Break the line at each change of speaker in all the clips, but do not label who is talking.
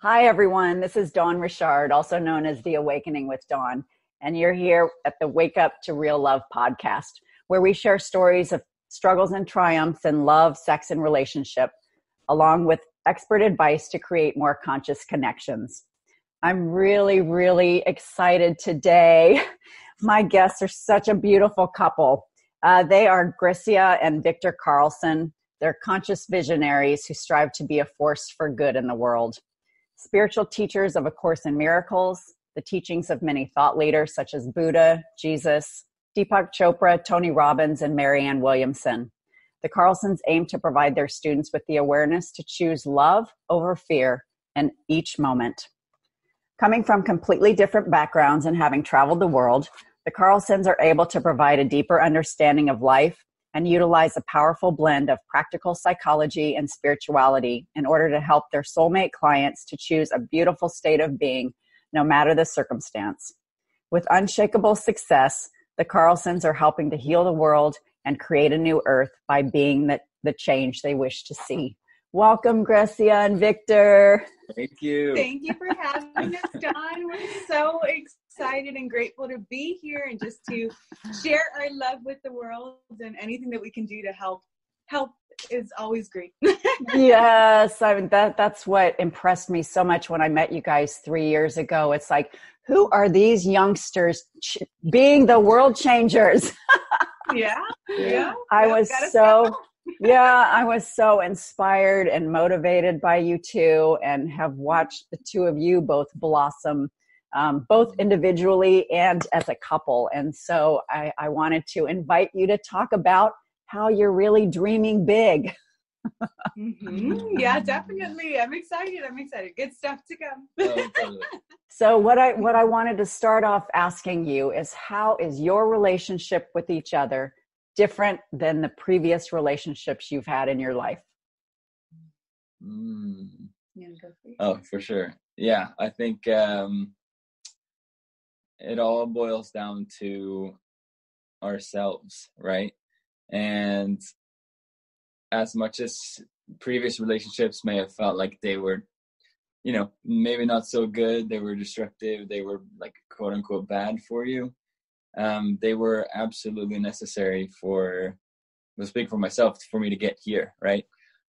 Hi, everyone. This is Dawn Richard, also known as The Awakening with Dawn. And you're here at the Wake Up to Real Love podcast, where we share stories of struggles and triumphs in love, sex, and relationship, along with expert advice to create more conscious connections. I'm really, really excited today. My guests are such a beautiful couple. Uh, they are Grecia and Victor Carlson. They're conscious visionaries who strive to be a force for good in the world spiritual teachers of A Course in Miracles, the teachings of many thought leaders such as Buddha, Jesus, Deepak Chopra, Tony Robbins, and Marianne Williamson. The Carlsons aim to provide their students with the awareness to choose love over fear in each moment. Coming from completely different backgrounds and having traveled the world, the Carlsons are able to provide a deeper understanding of life and utilize a powerful blend of practical psychology and spirituality in order to help their soulmate clients to choose a beautiful state of being no matter the circumstance. With unshakable success, the Carlsons are helping to heal the world and create a new earth by being the, the change they wish to see. Welcome, Grecia and Victor.
Thank you.
Thank you for having us, Dawn. We're so excited excited and grateful to be here and just to share our love with the world and anything that we can do to help help is always great.
yes, I mean that that's what impressed me so much when I met you guys 3 years ago. It's like who are these youngsters ch- being the world changers?
yeah. Yeah.
I was so yeah, I was so inspired and motivated by you two and have watched the two of you both blossom um, both individually and as a couple. And so I, I wanted to invite you to talk about how you're really dreaming big.
mm-hmm. Yeah, definitely. I'm excited. I'm excited. Good stuff to come.
Oh, so what I what I wanted to start off asking you is how is your relationship with each other different than the previous relationships you've had in your life?
Mm. Oh, for sure. Yeah, I think um, it all boils down to ourselves, right? And as much as previous relationships may have felt like they were, you know, maybe not so good, they were destructive, they were like quote unquote bad for you, um, they were absolutely necessary for, I'll speak for myself, for me to get here, right?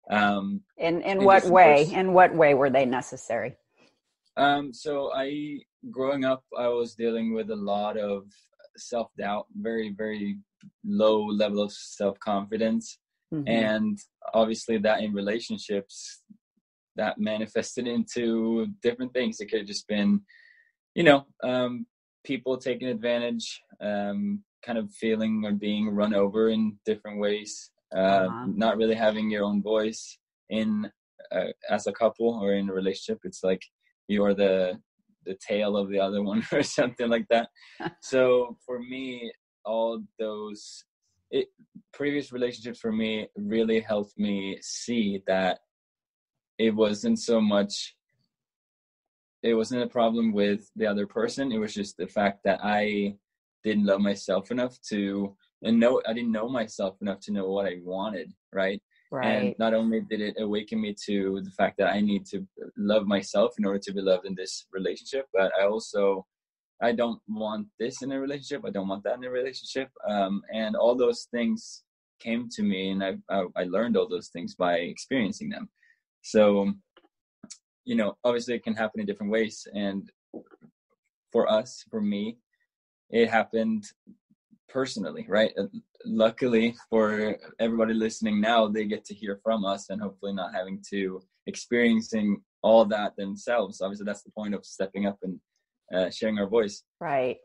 Um, in in what way? In what way were they necessary?
Um, so I, growing up, I was dealing with a lot of self doubt, very, very low level of self confidence. Mm-hmm. And obviously, that in relationships, that manifested into different things. It could have just been, you know, um, people taking advantage, um, kind of feeling or being run over in different ways, uh, uh-huh. not really having your own voice in uh, as a couple or in a relationship. It's like you are the the tail of the other one or something like that. So for me all those it, previous relationships for me really helped me see that it wasn't so much it wasn't a problem with the other person. It was just the fact that i didn't love myself enough to and know i didn't know myself enough to know what i wanted right Right. And not only did it awaken me to the fact that I need to love myself in order to be loved in this relationship, but I also I don't want this in a relationship. I don't want that in a relationship. Um, and all those things came to me, and I, I I learned all those things by experiencing them. So, you know, obviously it can happen in different ways, and for us, for me, it happened personally, right? Uh, luckily for everybody listening now, they get to hear from us and hopefully not having to experiencing all that themselves. Obviously, that's the point of stepping up and uh, sharing our voice.
Right.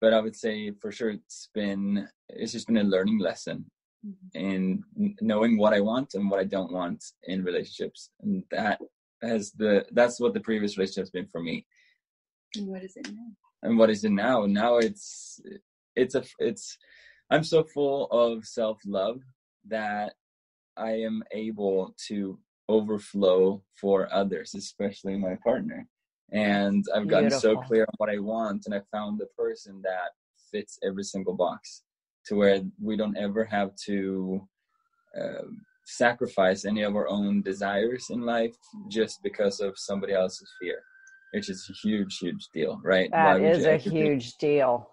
But I would say for sure it's been it's just been a learning lesson mm-hmm. in knowing what I want and what I don't want in relationships, and that has the that's what the previous relationship has been for me.
And what is it now?
And what is it now? Now it's it's a it's i'm so full of self-love that i am able to overflow for others especially my partner. And i've gotten Beautiful. so clear on what i want and i found the person that fits every single box to where we don't ever have to uh, sacrifice any of our own desires in life just because of somebody else's fear which is a huge huge deal right?
That is a huge deal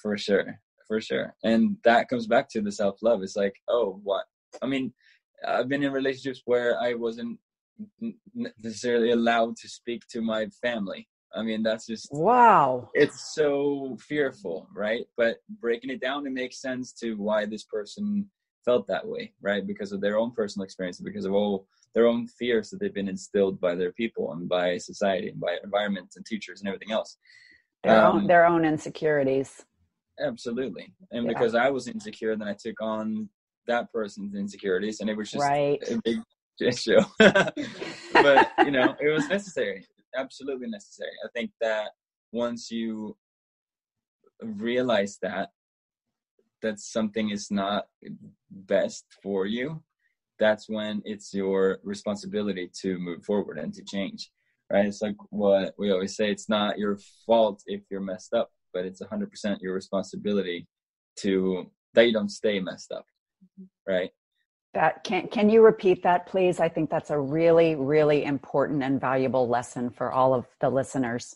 for sure for sure and that comes back to the self-love it's like oh what i mean i've been in relationships where i wasn't necessarily allowed to speak to my family I mean, that's just
wow.
It's so fearful, right? But breaking it down, it makes sense to why this person felt that way, right? Because of their own personal experience, because of all their own fears that they've been instilled by their people and by society and by environment and teachers and everything else.
Their, um, own, their own insecurities.
Absolutely. And yeah. because I was insecure, then I took on that person's insecurities and it was just
right.
a big issue. but, you know, it was necessary. Absolutely necessary. I think that once you realize that that something is not best for you, that's when it's your responsibility to move forward and to change. Right? It's like what we always say: it's not your fault if you're messed up, but it's 100% your responsibility to that you don't stay messed up. Mm-hmm. Right?
That can can you repeat that, please? I think that's a really, really important and valuable lesson for all of the listeners.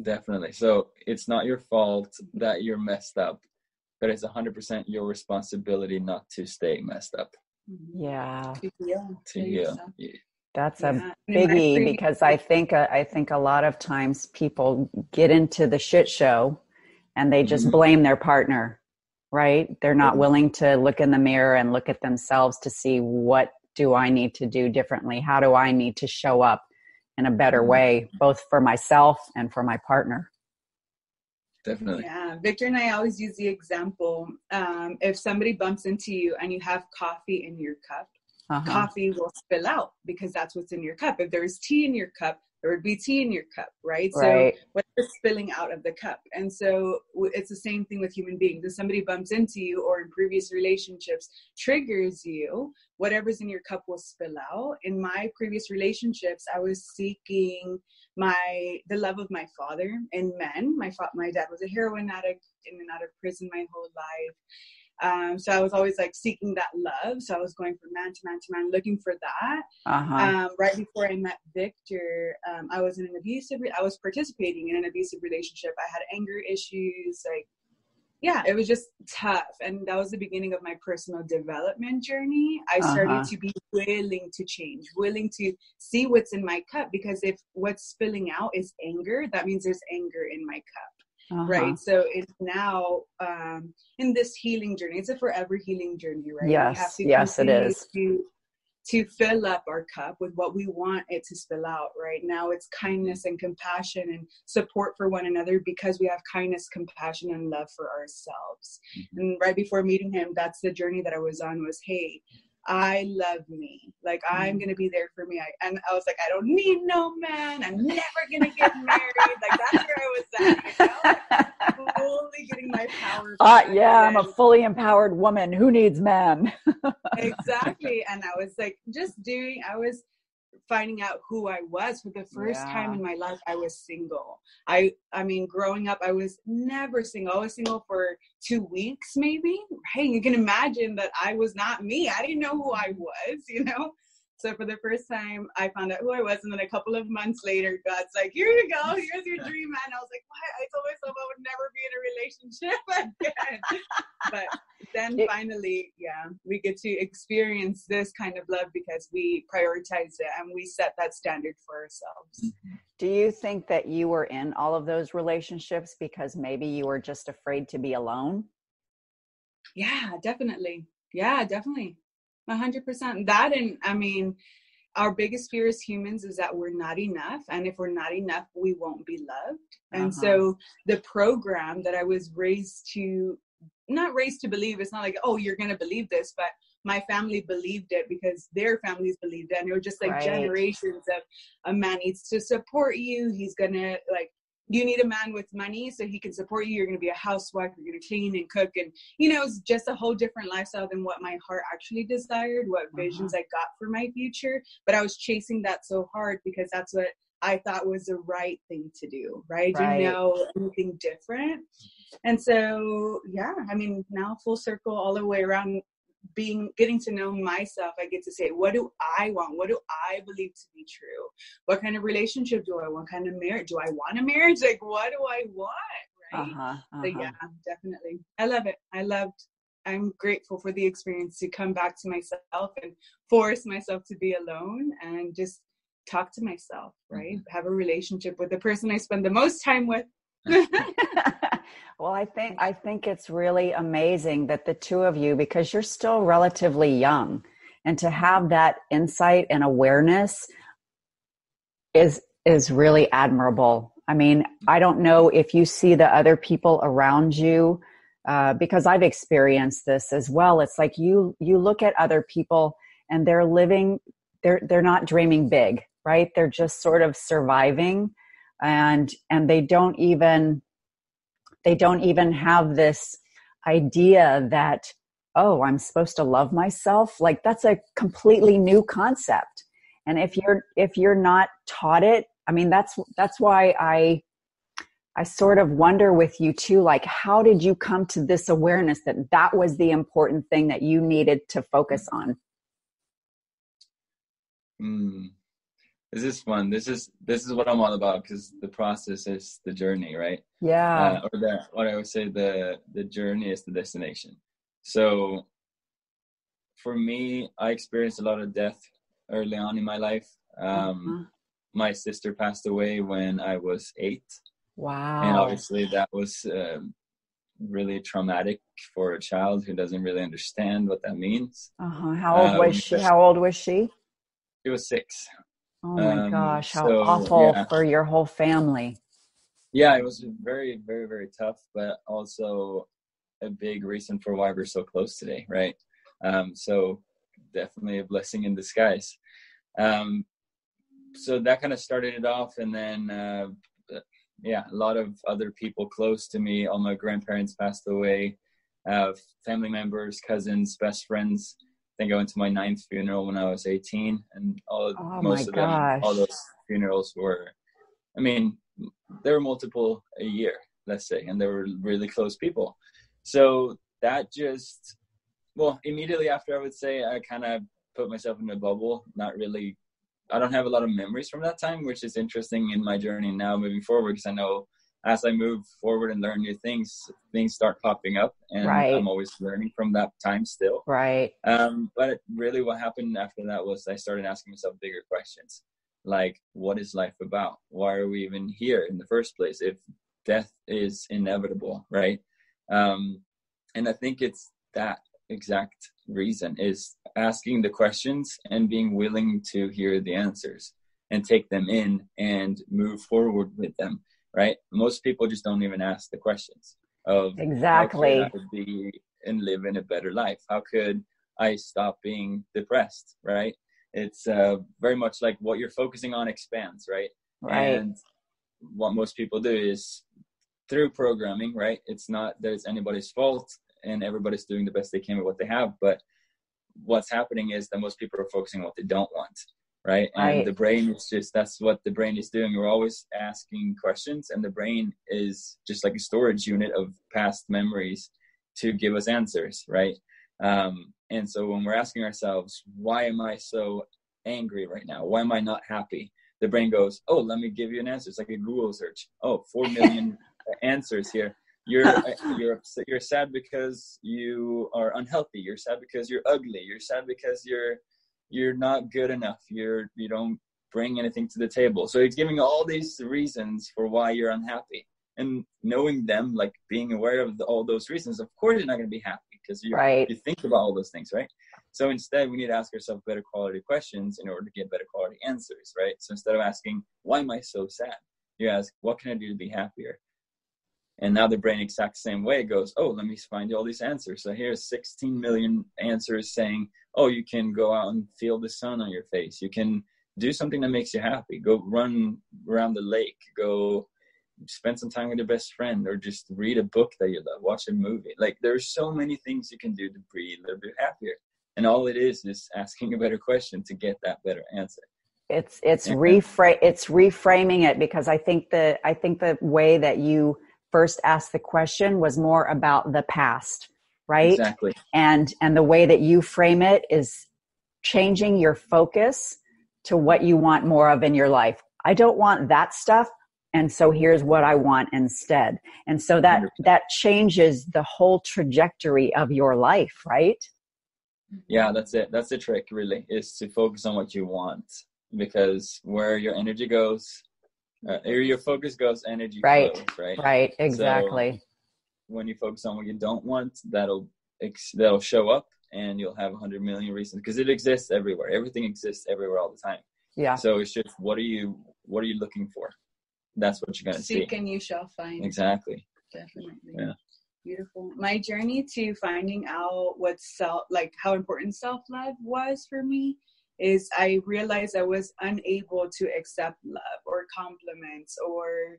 Definitely. So it's not your fault that you're messed up but it's 100% your responsibility not to stay messed up
yeah
to heal,
to heal.
Yeah. that's a biggie because i think uh, i think a lot of times people get into the shit show and they just mm-hmm. blame their partner right they're not mm-hmm. willing to look in the mirror and look at themselves to see what do i need to do differently how do i need to show up in a better mm-hmm. way both for myself and for my partner
definitely.
Yeah, Victor and I always use the example: um, if somebody bumps into you and you have coffee in your cup, uh-huh. coffee will spill out because that's what's in your cup. If there's tea in your cup, there would be tea in your cup, right?
right.
So what's spilling out of the cup? And so it's the same thing with human beings. If somebody bumps into you or in previous relationships triggers you, whatever's in your cup will spill out. In my previous relationships, I was seeking my the love of my father and men. My fa- my dad was a heroin addict in and out of prison my whole life. Um, so I was always like seeking that love. So I was going from man to man to man, looking for that.
Uh-huh.
Um, right before I met Victor, um, I was in an abusive. Re- I was participating in an abusive relationship. I had anger issues, like yeah, it was just tough. And that was the beginning of my personal development journey. I started uh-huh. to be willing to change, willing to see what's in my cup. Because if what's spilling out is anger, that means there's anger in my cup. Uh-huh. Right. So it's now um, in this healing journey. It's a forever healing journey, right?
Yes. yes, it is.
To to fill up our cup with what we want it to spill out right now it's kindness and compassion and support for one another because we have kindness compassion and love for ourselves mm-hmm. and right before meeting him that's the journey that i was on was hey I love me. Like I'm gonna be there for me. I, and I was like, I don't need no man. I'm never gonna get married. like that's where I was at. You know? fully getting my power.
Uh, yeah, I'm a fully empowered woman. Who needs men?
exactly. And I was like, just doing. I was finding out who I was for the first yeah. time in my life I was single. I I mean growing up I was never single. I was single for 2 weeks maybe. Hey, you can imagine that I was not me. I didn't know who I was, you know. So for the first time, I found out who I was, and then a couple of months later, God's like, "Here you go. Here's your dream man." I was like, "What?" I told myself I would never be in a relationship again. but then finally, yeah, we get to experience this kind of love because we prioritize it and we set that standard for ourselves.
Mm-hmm. Do you think that you were in all of those relationships because maybe you were just afraid to be alone?
Yeah, definitely. Yeah, definitely hundred percent. That and I mean, our biggest fear as humans is that we're not enough, and if we're not enough, we won't be loved. Uh-huh. And so the program that I was raised to, not raised to believe, it's not like oh you're gonna believe this, but my family believed it because their families believed it, and it was just like right. generations of a man needs to support you. He's gonna like you need a man with money so he can support you. You're going to be a housewife. You're going to clean and cook. And, you know, it's just a whole different lifestyle than what my heart actually desired, what uh-huh. visions I got for my future. But I was chasing that so hard because that's what I thought was the right thing to do, right? right. Didn't know anything different. And so, yeah, I mean, now full circle all the way around being getting to know myself i get to say what do i want? What do i believe to be true? What kind of relationship do i want? What kind of marriage? Do i want a marriage? Like what do i want? Right? Uh-huh, uh-huh. so yeah definitely. I love it. I loved i'm grateful for the experience to come back to myself and force myself to be alone and just talk to myself right? Mm-hmm. have a relationship with the person i spend the most time with
well, I think I think it's really amazing that the two of you, because you're still relatively young, and to have that insight and awareness is is really admirable. I mean, I don't know if you see the other people around you, uh, because I've experienced this as well. It's like you you look at other people and they're living, they're they're not dreaming big, right? They're just sort of surviving and and they don't even they don't even have this idea that oh i'm supposed to love myself? Like that's a completely new concept. And if you're if you're not taught it i mean that's that's why i i sort of wonder with you too like how did you come to this awareness that that was the important thing that you needed to focus on?
Mm this is fun. This is this is what I'm all about because the process is the journey, right?
Yeah.
Uh, or the what I would say the the journey is the destination. So for me, I experienced a lot of death early on in my life. Um, mm-hmm. My sister passed away when I was eight.
Wow.
And obviously that was um, really traumatic for a child who doesn't really understand what that means.
Uh-huh. How old um, was she? How old was she?
She was six.
Oh my um, gosh, how so, awful yeah. for your whole family.
Yeah, it was very, very, very tough, but also a big reason for why we're so close today, right? Um, so definitely a blessing in disguise. Um, so that kind of started it off, and then uh, yeah, a lot of other people close to me. All my grandparents passed away, uh, family members, cousins, best friends think I went to my ninth funeral when I was 18, and all
oh
most of
gosh.
them, all those funerals were, I mean, there were multiple a year, let's say, and they were really close people. So that just, well, immediately after, I would say I kind of put myself in a bubble, not really. I don't have a lot of memories from that time, which is interesting in my journey now moving forward because I know as I move forward and learn new things, things start popping up, and right. I'm always learning from that time still.
Right.
Um, but really, what happened after that was I started asking myself bigger questions, like, what is life about? Why are we even here in the first place? If death is inevitable, right? Um, and I think it's that exact reason is asking the questions and being willing to hear the answers and take them in and move forward with them right? Most people just don't even ask the questions of
exactly
how could I be and live in a better life? How could I stop being depressed? Right? It's uh, very much like what you're focusing on expands, right?
Right.
And what most people do is through programming, right? It's not that it's anybody's fault and everybody's doing the best they can with what they have, but what's happening is that most people are focusing on what they don't want right? And right. the brain is just that's what the brain is doing. We're always asking questions, and the brain is just like a storage unit of past memories to give us answers, right? Um, and so when we're asking ourselves, why am I so angry right now? Why am I not happy? The brain goes, oh, let me give you an answer. It's like a Google search. Oh, four million answers here. You're you're upset, you're sad because you are unhealthy. You're sad because you're ugly. You're sad because you're you're not good enough. You're you don't bring anything to the table. So it's giving all these reasons for why you're unhappy. And knowing them like being aware of the, all those reasons of course you're not going to be happy because you
right.
you think about all those things right? So instead we need to ask ourselves better quality questions in order to get better quality answers right? So instead of asking why am i so sad? You ask what can i do to be happier and now the brain exact same way goes oh let me find you all these answers. So here's 16 million answers saying oh you can go out and feel the sun on your face. You can do something that makes you happy. Go run around the lake. Go spend some time with your best friend or just read a book that you love. Watch a movie. Like there's so many things you can do to be a little bit happier. And all it is is asking a better question to get that better answer.
It's it's reframe it's reframing it because i think the i think the way that you first asked the question was more about the past right?
Exactly.
And and the way that you frame it is changing your focus to what you want more of in your life. I don't want that stuff and so here's what I want instead. And so that 100%. that changes the whole trajectory of your life, right?
Yeah, that's it. That's the trick really is to focus on what you want because where your energy goes, uh, where your focus goes, energy
right.
flows, right?
Right, exactly. So
when you focus on what you don't want, that'll that'll show up and you'll have a hundred million reasons because it exists everywhere. Everything exists everywhere all the time.
Yeah.
So it's just what are you what are you looking for? That's what you're gonna
Seek
see.
Seek and you shall find.
Exactly.
Definitely.
Yeah.
Beautiful. My journey to finding out what self like how important self love was for me is I realized I was unable to accept love or compliments or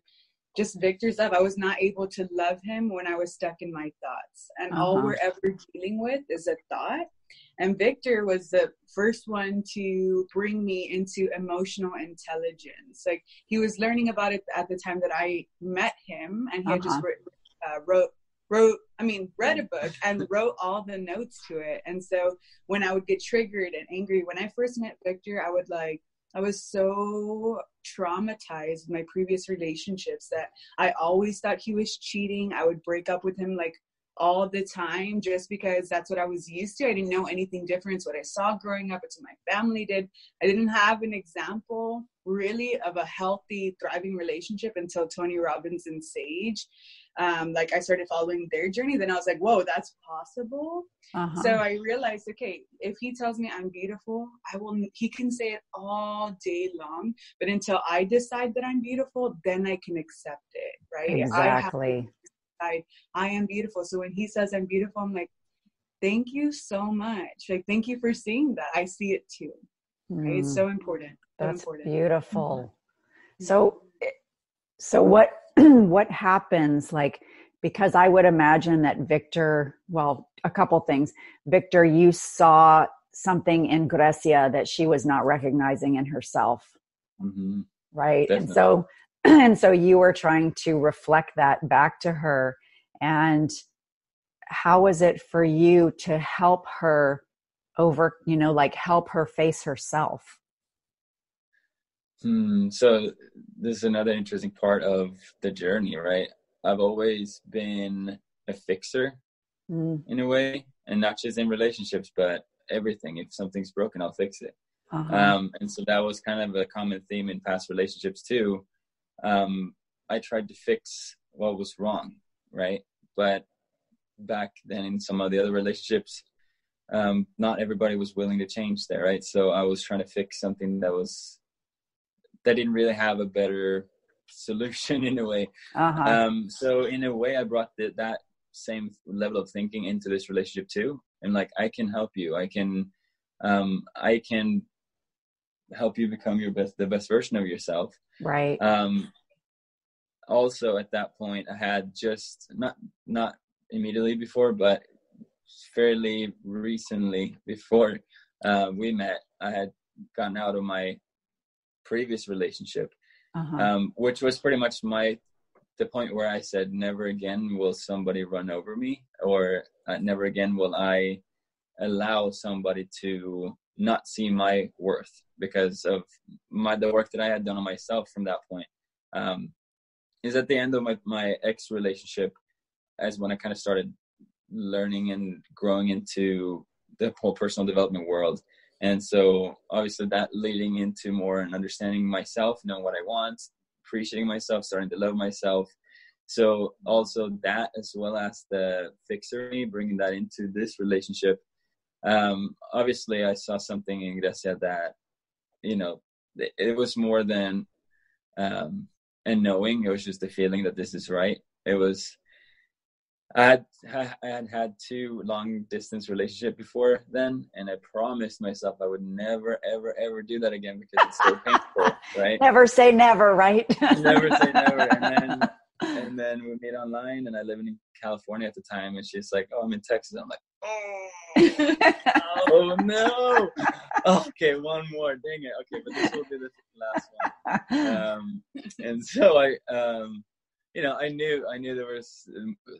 just Victor's love. I was not able to love him when I was stuck in my thoughts. And uh-huh. all we're ever dealing with is a thought. And Victor was the first one to bring me into emotional intelligence. Like he was learning about it at the time that I met him, and he uh-huh. had just uh-huh. wrote, uh, wrote wrote i mean read a mm. book and wrote all the notes to it and so when i would get triggered and angry when i first met victor i would like I was so traumatized with my previous relationships that I always thought he was cheating. I would break up with him like all the time just because that's what I was used to. I didn't know anything different. It's what I saw growing up. It's what my family did. I didn't have an example really of a healthy, thriving relationship until Tony Robbins and Sage um, like I started following their journey, then I was like, whoa, that's possible. Uh-huh. So I realized, okay, if he tells me I'm beautiful, I will, he can say it all day long, but until I decide that I'm beautiful, then I can accept it, right?
Exactly.
I, I am beautiful. So when he says I'm beautiful, I'm like, thank you so much. Like, thank you for seeing that. I see it too. Right? It's mm. so important.
So
That's important.
beautiful. Mm-hmm. So, so what what happens like because I would imagine that Victor, well, a couple things. Victor, you saw something in Grecia that she was not recognizing in herself.
Mm-hmm.
Right. Definitely. And so, and so you were trying to reflect that back to her. And how was it for you to help her over, you know, like help her face herself?
Hmm. So this is another interesting part of the journey, right? I've always been a fixer mm. in a way, and not just in relationships, but everything. If something's broken, I'll fix it. Uh-huh. Um, and so that was kind of a common theme in past relationships too. Um, I tried to fix what was wrong, right? But back then in some of the other relationships, um, not everybody was willing to change there, right? So I was trying to fix something that was that didn't really have a better solution in a way. Uh-huh. Um, so in a way, I brought the, that same level of thinking into this relationship too. And like, I can help you. I can, um, I can help you become your best, the best version of yourself.
Right.
Um, also at that point, I had just not not immediately before, but fairly recently before uh, we met, I had gotten out of my previous relationship, uh-huh. um, which was pretty much my the point where I said, never again will somebody run over me, or uh, never again will I allow somebody to not see my worth because of my the work that I had done on myself from that point. Um, is at the end of my my ex relationship, as when I kind of started learning and growing into the whole personal development world and so obviously that leading into more and understanding myself knowing what i want appreciating myself starting to love myself. So also that as well as the fixer me bringing that into this relationship. Um obviously i saw something in Grecia that you know it was more than um and knowing. It was just the feeling that this is right. It was I had I had had two long distance relationship before then, and I promised myself I would never, ever, ever do that again because it's so painful, right?
Never say never, right?
never say never. And then and then we meet online, and I live in California at the time, and she's like, "Oh, I'm in Texas." I'm like, "Oh, oh no! okay, one more. Dang it. Okay, but this will be the last one." Um, and so I um you know, I knew, I knew there was,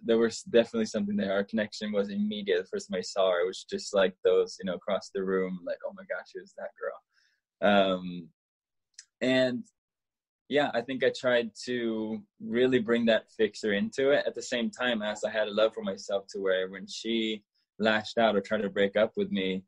there was definitely something there. Our connection was immediate. The first time I saw her, it was just like those, you know, across the room, like, oh my gosh, who's that girl? Um, and yeah, I think I tried to really bring that fixer into it at the same time as I had a love for myself to where when she lashed out or tried to break up with me,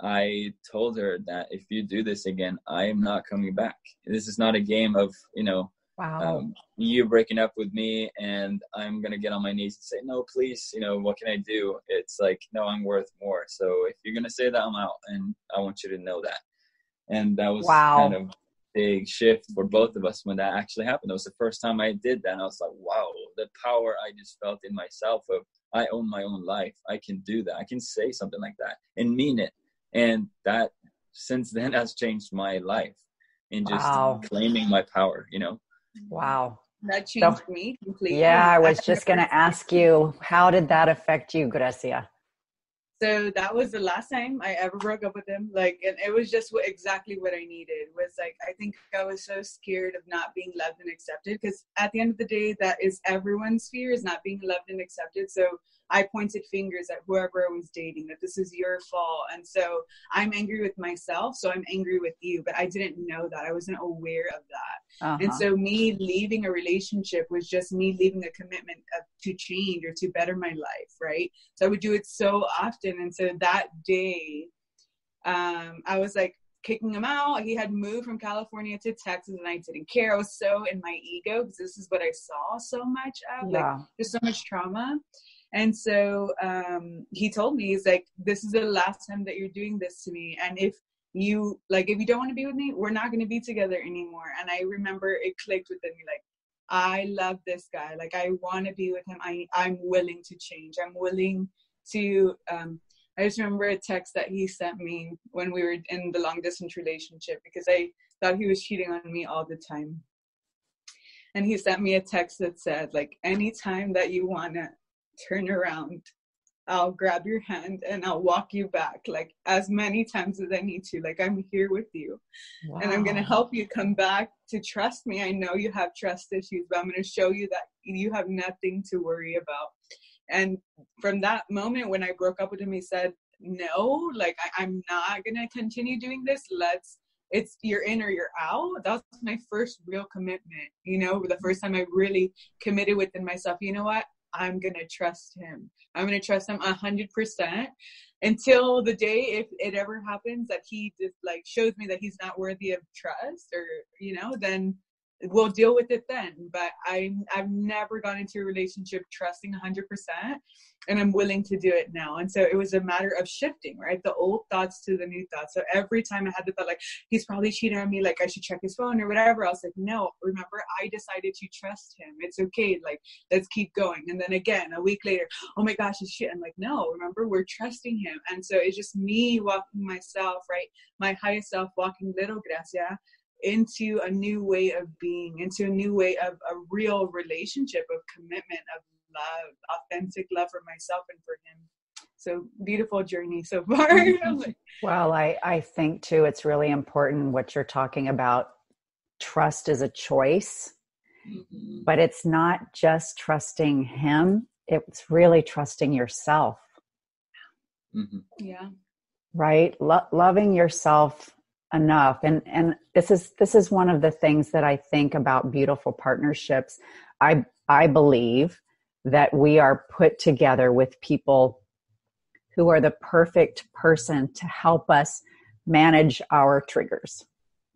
I told her that if you do this again, I am not coming back. This is not a game of, you know,
wow.
um, you breaking up with me and I'm going to get on my knees and say, no, please, you know, what can I do? It's like, no, I'm worth more. So if you're going to say that, I'm out and I want you to know that. And that was
wow.
kind of big shift for both of us when that actually happened. It was the first time I did that. And I was like, wow, the power I just felt in myself of I own my own life. I can do that. I can say something like that and mean it. And that since then has changed my life in just wow. claiming my power, you know?
Wow.
That changed so, me completely.
Yeah, I was just going to ask you, how did that affect you, Grecia?
So that was the last time I ever broke up with him. Like, and it was just exactly what I needed. Was like, I think I was so scared of not being loved and accepted because at the end of the day, that is everyone's fear is not being loved and accepted. So I pointed fingers at whoever I was dating that this is your fault. And so I'm angry with myself. So I'm angry with you. But I didn't know that. I wasn't aware of that. Uh-huh. And so me leaving a relationship was just me leaving a commitment of, to change or to better my life. Right. So I would do it so often. And so that day, um, I was like, kicking him out. He had moved from California to Texas and I didn't care. I was so in my ego because this is what I saw so much of. Yeah. Like there's so much trauma. And so um, he told me, he's like, this is the last time that you're doing this to me. And if you, like, if you don't want to be with me, we're not going to be together anymore. And I remember it clicked within me, like, I love this guy. Like, I want to be with him. I, I'm willing to change. I'm willing to, um, I just remember a text that he sent me when we were in the long distance relationship because I thought he was cheating on me all the time. And he sent me a text that said, like, anytime that you want to turn around I'll grab your hand and I'll walk you back like as many times as I need to. Like I'm here with you. Wow. And I'm going to help you come back to trust me. I know you have trust issues, but I'm going to show you that you have nothing to worry about. And from that moment when I broke up with him, he said, No, like I, am not going to continue doing this. Let's, it's you're in or you're out. That's my first real commitment, you know, the first time I really committed within myself. You know what? I'm gonna trust him. I'm gonna trust him a hundred percent until the day if it ever happens that he just like shows me that he's not worthy of trust or you know, then we'll deal with it then. But I I've never gone into a relationship trusting 100%, and I'm willing to do it now. And so it was a matter of shifting, right? The old thoughts to the new thoughts. So every time I had the thought like he's probably cheating on me, like I should check his phone or whatever. I was like, no. Remember, I decided to trust him. It's okay. Like let's keep going. And then again, a week later, oh my gosh, it's shit. I'm like, no. Remember, we're trusting him. And so it's just me walking myself, right? My highest self walking little Grecia into a new way of being, into a new way of a real relationship of commitment, of love, authentic love for myself and for him. So beautiful journey so far.
well, I, I think too, it's really important what you're talking about. Trust is a choice, mm-hmm. but it's not just trusting him, it's really trusting yourself.
Mm-hmm. Yeah.
Right? Lo- loving yourself enough. And and this is this is one of the things that i think about beautiful partnerships. I i believe that we are put together with people who are the perfect person to help us manage our triggers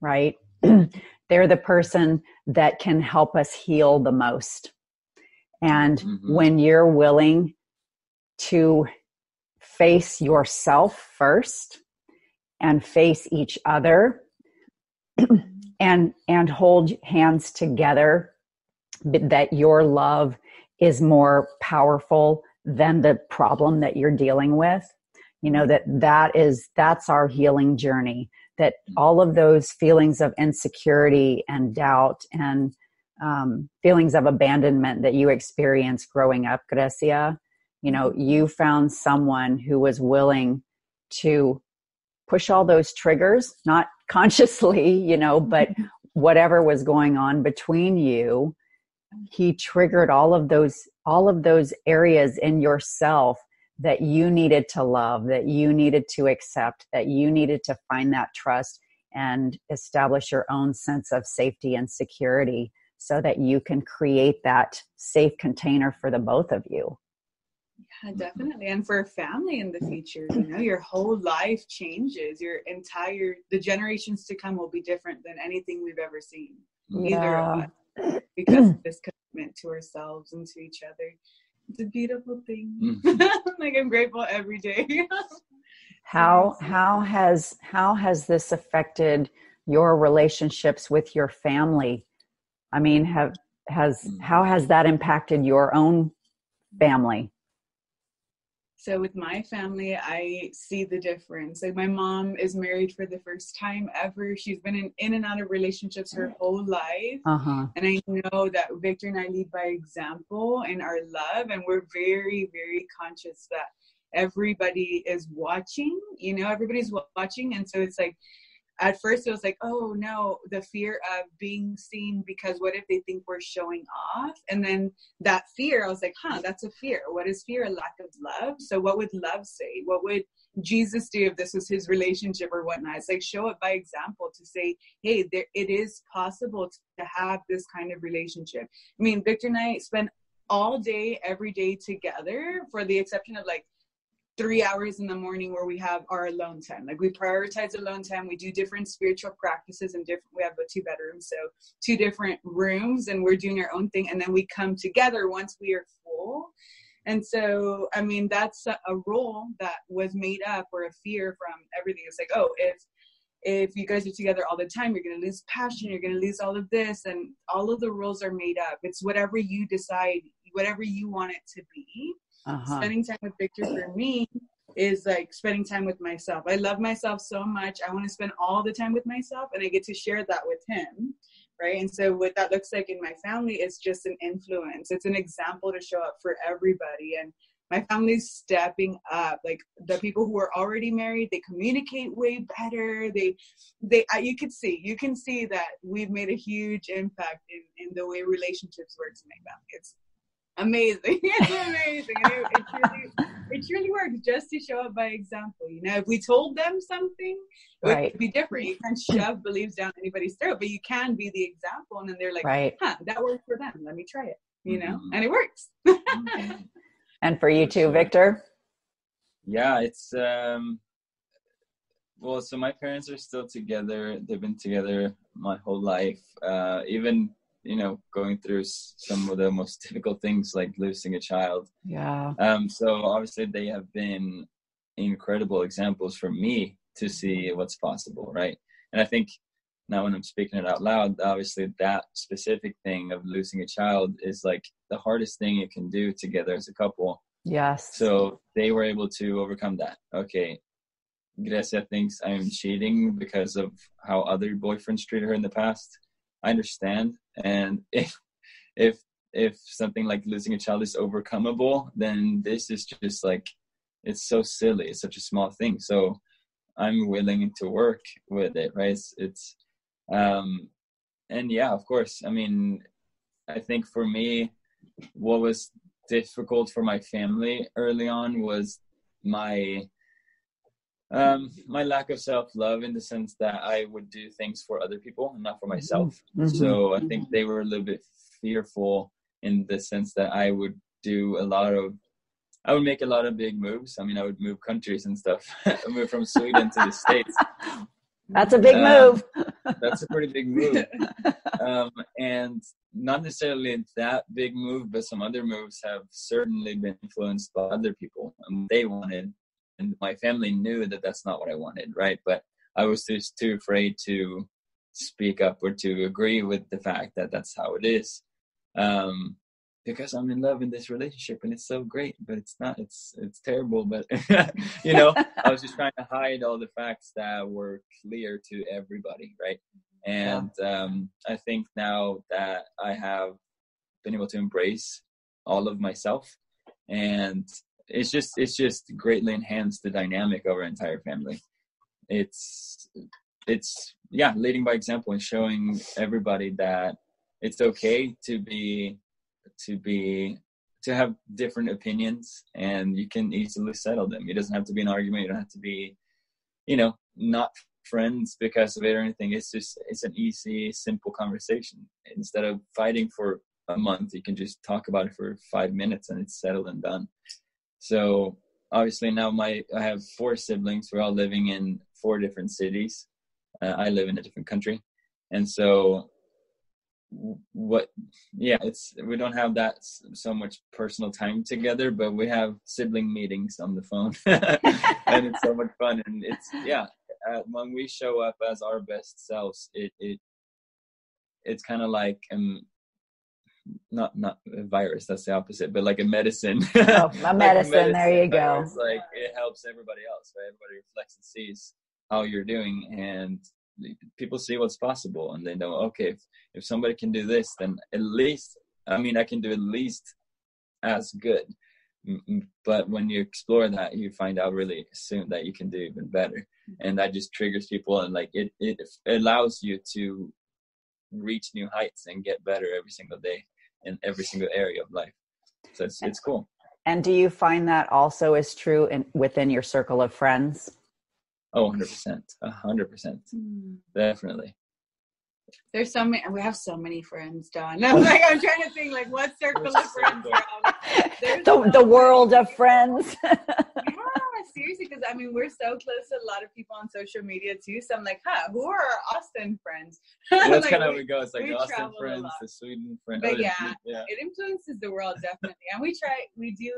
right? They're the person that can help us heal the most. And mm-hmm. when you're willing to face yourself first and face each other and and hold hands together that your love is more powerful than the problem that you're dealing with. You know that that is that's our healing journey that all of those feelings of insecurity and doubt and um, feelings of abandonment that you experienced growing up grecia you know you found someone who was willing to push all those triggers, not consciously, you know, but mm-hmm. whatever was going on between you he triggered all of those all of those areas in yourself that you needed to love that you needed to accept that you needed to find that trust and establish your own sense of safety and security so that you can create that safe container for the both of you
yeah, definitely. And for a family in the future, you know, your whole life changes. Your entire the generations to come will be different than anything we've ever seen. Yeah. Either of us. Because of this commitment to ourselves and to each other. It's a beautiful thing. Mm-hmm. like I'm grateful every day.
how how has how has this affected your relationships with your family? I mean, have has mm. how has that impacted your own family?
So with my family, I see the difference. Like my mom is married for the first time ever. She's been in, in and out of relationships her whole life. Uh-huh. And I know that Victor and I lead by example in our love. And we're very, very conscious that everybody is watching, you know, everybody's watching. And so it's like, at first it was like oh no the fear of being seen because what if they think we're showing off? And then that fear i was like huh that's a fear. What is fear? A lack of love? So what would love say? What would jesus do if this was his relationship or whatnot? It's like show it by example to say hey there it is possible to have this kind of relationship. I mean victor and i spend all day every day together for the exception of like three hours in the morning where we have our alone time. Like we prioritize alone time. We do different spiritual practices and different. We have a two bedrooms, so two different rooms, and we're doing our own thing. And then we come together once we are full. And so, I mean, that's a, a rule that was made up or a fear from everything. It's like, oh, if if you guys are together all the time, you're going to lose passion, you're going to lose all of this, and all of the rules are made up. It's whatever you decide, whatever you want it to be uh-huh. spending time with Victor for me is like spending time with myself. I love myself so much. I want to spend all the time with myself and I get to share that with him. Right. And so what that looks like in my family is just an influence. It's an example to show up for everybody. And my family's stepping up. Like the people who are already married, they communicate way better. They, they, you can see, you can see that we've made a huge impact in, in the way relationships works in my family. It's amazing. it's amazing. It, it, truly, it truly works just to show up by example. You know, if we told them something, it right. would be different. You can't shove beliefs down anybody's throat, but you can be the example. And then they're like, right. huh, that worked for them. Let me try it. You know, mm-hmm. and it works.
and for you too, Victor?
Yeah, it's um well, so my parents are still together. They've been together my whole life. Uh, even you know going through some of the most difficult things like losing a child.
Yeah.
Um so obviously they have been incredible examples for me to see what's possible right? And i think now when i'm speaking it out loud obviously that specific thing of losing a child is like the hardest thing you can do together as a couple.
Yes.
So they were able to overcome that. Okay Grecia thinks I'm cheating because of how other boyfriends treated her in the past. I understand. And if if if something like losing a child is overcomable, then this is just like it's so silly. It's such a small thing. So I'm willing to work with it, right? It's, it's um and yeah, of course. I mean, I think for me, what was difficult for my family early on was my um, my lack of self love in the sense that I would do things for other people and not for myself. Mm-hmm. So I think they were a little bit fearful in the sense that I would do a lot of I would make a lot of big moves. I mean, I would move countries and stuff. move from Sweden to the States.
That's a big um, move.
that's a pretty big move. Um, and not necessarily that big move, but some other moves have certainly been influenced by other people and they wanted and my family knew that that's not what I wanted, right? But I was just too afraid to speak up or to agree with the fact that that's how it is. Um, because I'm in love in this relationship and it's so great, but it's not, it's, it's terrible. But, you know, I was just trying to hide all the facts that were clear to everybody. Right. And, um, I think now that I have been able to embrace all of myself and it's just it's just greatly enhanced the dynamic of our entire family. It's it's yeah leading by example and showing everybody that it's okay to be to be to have different opinions and you can easily settle them. It doesn't have to be an argument. You don't have to be you know not friends because of it or anything. It's just it's an easy simple conversation. Instead of fighting for a month you can just talk about it for five minutes and it's settled and done so obviously now my i have four siblings. We're all living in four different cities. Uh, i live in a different country. And so what yeah it's we don't have that so much personal time together but we have sibling meetings on the phone. And it's so much fun. And it's yeah when we show up as our best selves it it it's kind of like um not not a virus that's the opposite but like a medicine.
Oh, a, medicine, like medicine there you go.
it's like it helps everybody else right? Everybody reflects and sees how you're doing and people see what's possible and they know okay if, if somebody can do this then at least i mean i can do at least as good. But when you explore that you find out really soon that you can do even better. And that just triggers people and like it it allows you to reach new heights and get better every single day in every single area of life so it's it's cool
and do you find that also is true in within your circle of friends
Oh, 100%. 100%. Mm. Definitely.
There's so many, we have so many friends, Dawn. I'm like, I'm trying to think, like, what circle of friends
the, so the world of friends.
yeah, seriously, because I mean, we're so close to a lot of people on social media too. So I'm like, huh, who are our Austin friends?
Yeah, that's like, kind of how we go. It's like the Austin friends, the Sweden friends.
But yeah, yeah, it influences the world definitely. And we try, we do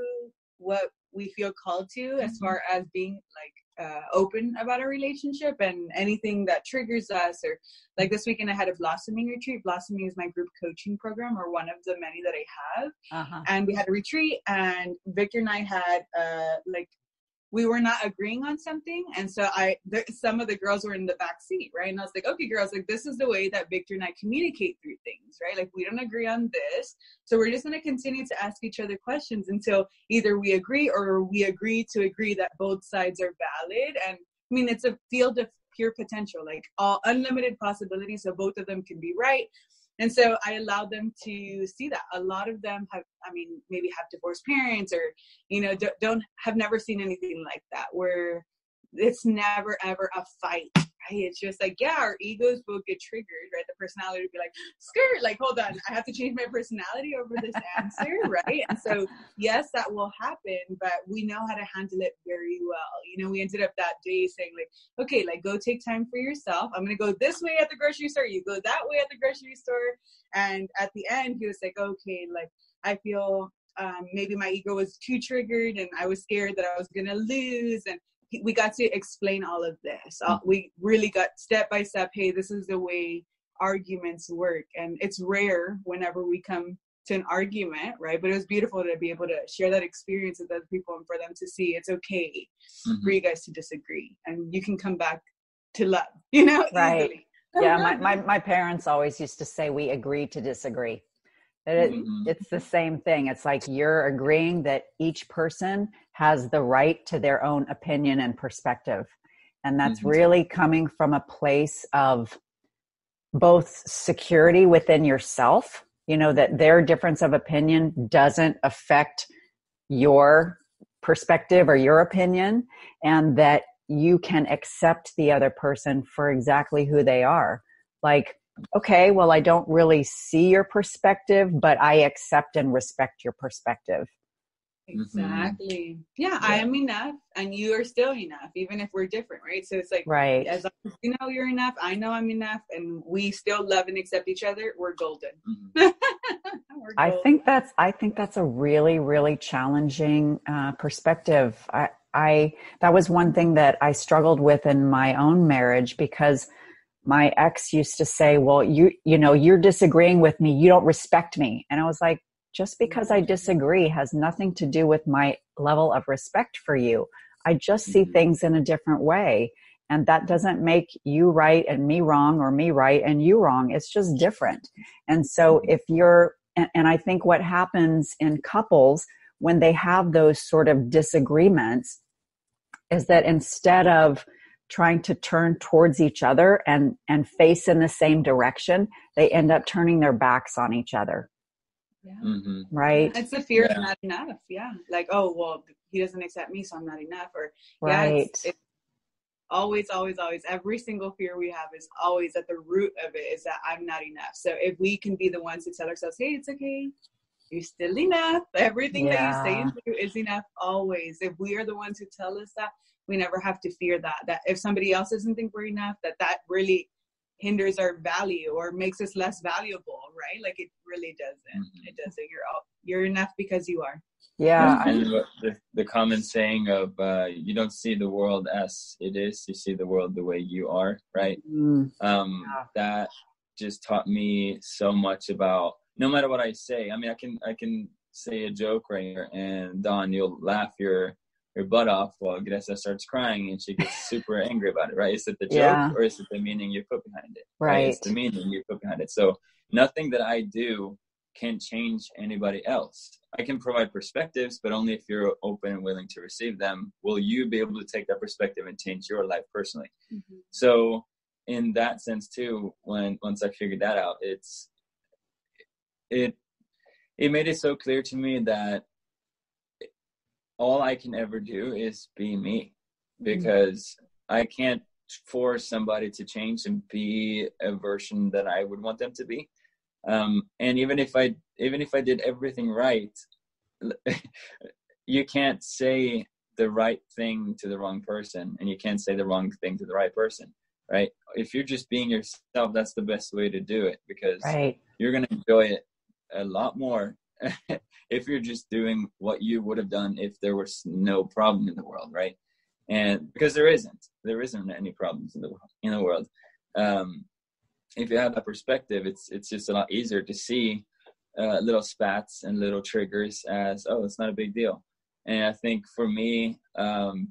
what we feel called to as mm-hmm. far as being like uh, open about a relationship and anything that triggers us or like this weekend i had a blossoming retreat blossoming is my group coaching program or one of the many that i have uh-huh. and we had a retreat and victor and i had uh, like we were not agreeing on something. And so i there, some of the girls were in the back seat right? And i was like okay girls like this is the way that victor and i communicate through things right? Like we don't agree on this. So we're just going to continue to ask each other questions until either we agree or we agree to agree that both sides are valid. And i mean it's a field of pure potential like all unlimited possibilities so both of them can be right and so i allowed them to see that. A lot of them have i mean maybe have divorced parents or you know don't have never seen anything like that where it's never ever a fight right? It's just like, yeah, our egos will get triggered, right? The personality would be like, skirt, like, hold on, I have to change my personality over this answer, right? And so, yes, that will happen, but we know how to handle it very well. You know, we ended up that day saying, like, okay, like, go take time for yourself. I'm going to go this way at the grocery store, you go that way at the grocery store. And at the end, he was like, okay, like, I feel um, maybe my ego was too triggered and I was scared that I was going to lose. And we got to explain all of this. Uh, mm-hmm. we really got step by step. Hey, this is the way arguments work, and it's rare whenever we come to an argument, right? But it was beautiful to be able to share that experience with other people and for them to see it's okay mm-hmm. for you guys to disagree, and you can come back to love. You know,
right? Easily. Yeah, my, my my parents always used to say we agree to disagree. It, mm-hmm. It's the same thing. It's like you're agreeing that each person has the right to their own opinion and perspective. And that's mm-hmm. really coming from a place of both security within yourself, you know, that their difference of opinion doesn't affect your perspective or your opinion, and that you can accept the other person for exactly who they are. Like, okay, well, I don't really see your perspective, but I accept and respect your perspective.
Exactly. Mm-hmm. Yeah, yeah, I am enough and you are still enough, even if we're different, right? So it's like,
right.
As long as you know you're enough, I know I'm enough, and we still love and accept each other, we're golden. Mm-hmm.
we're golden. I think that's, I think that's a really, really challenging uh, perspective. I, I, that was one thing that I struggled with in my own marriage because my ex used to say, well, you, you know, you're disagreeing with me. You don't respect me. And I was like, just because I disagree has nothing to do with my level of respect for you. I just see mm-hmm. things in a different way. And that doesn't make you right and me wrong or me right and you wrong. It's just different. And so mm-hmm. if you're, and, and I think what happens in couples when they have those sort of disagreements is that instead of trying to turn towards each other and and face in the same direction they end up turning their backs on each other
Yeah.
hmm
right
It's the fear
Yeah.
of not enough. Yeah. Like, oh, well, he doesn't accept me, so I'm not enough. Or, yeah,
right
it's, it's always, always, always, every single fear we have is always at the root of it is that I'm not enough. So if we can be the ones to tell ourselves, hey, it's okay. You're still enough. Everything that you say
Yeah.
and do is enough always. If we are the ones who tell us that, we never have to fear that. That if somebody else doesn't think we're enough, that that really hinders our value or makes us less valuable, right? Like it really doesn't.
Mhm.
It doesn't. You're all, you're enough because you are.
yeah
and the, the, the common saying of uh, you don't see the world as it is you see the world the way you are right
Mm,
um,
Yeah.
that just taught me so much about no matter what I say. I mean, I can I can say a joke right here, and Dawn, you'll laugh your your butt off while Greta starts crying and she gets super angry about it. Right? Is it the joke
Yeah.
or is it the meaning you put behind it?
right
It's the meaning you put behind it. So nothing that I do can change anybody else. I can provide perspectives, but only if you're open and willing to receive them. Will you be able to take that perspective and change your life personally? Mm-hmm. so in that sense too when once i figured that out it's it it made it so clear to me that all i can ever do is be me. Because i can't force somebody to change and be a version that i would want them to be. Um, and even if i even if i did everything right you can't say the right thing to the wrong person and you can't say the wrong thing to the right person right? If you're just being yourself that's the best way to do it because
right.
you're going to enjoy it a lot more if you're just doing what you would have done if there was no problem in the world right? And because there isn't. There isn't any problems in the world in the world. Um if you have that perspective it's it's just a lot easier to see uh, little spats and little triggers as oh it's not a big deal. And i think for me um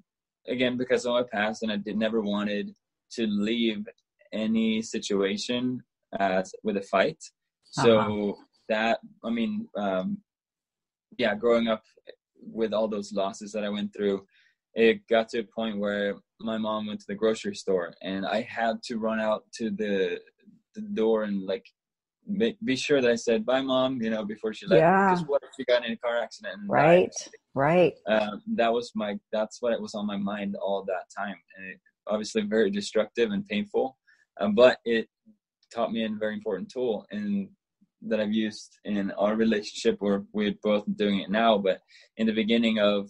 again because of my past and i did never wanted to leave any situation as with a fight. So
Uh-huh.
That i mean um yeah growing up with all those losses that i went through it got to a point where my mom went to the grocery store and i had to run out to the the door and like be sure that i said bye mom you know before she left
Yeah.
because what if she got in a car accident and died?
right right
um, that was my that's what it was on my mind all that time and it, obviously very destructive and painful um, but it taught me a very important tool and that i've used in our relationship where we're both doing it now but in the beginning of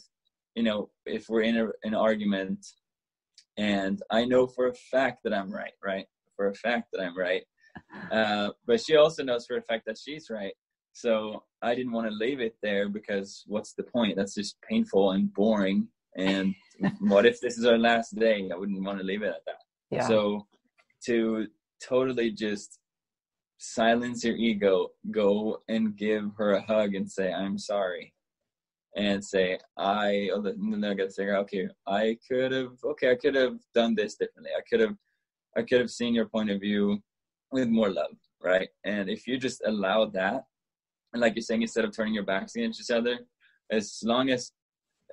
you know if we're in a, an argument and i know for a fact that i'm right right for a fact that i'm right uh, but she also knows for a fact that she's right so I didn't want to leave it there because what's the point? That's just painful and boring. And what if this is our last day? I wouldn't want to leave it at that.
yeah
So to totally just silence your ego, go and give her a hug and say, I'm sorry. And say, I, oh, then I got to figure okay, I could have, okay, I could have done this differently. I could have, I could have seen your point of view with more love, right? And if you just allow that, and like you're saying, instead of turning your backs against each other, as long as,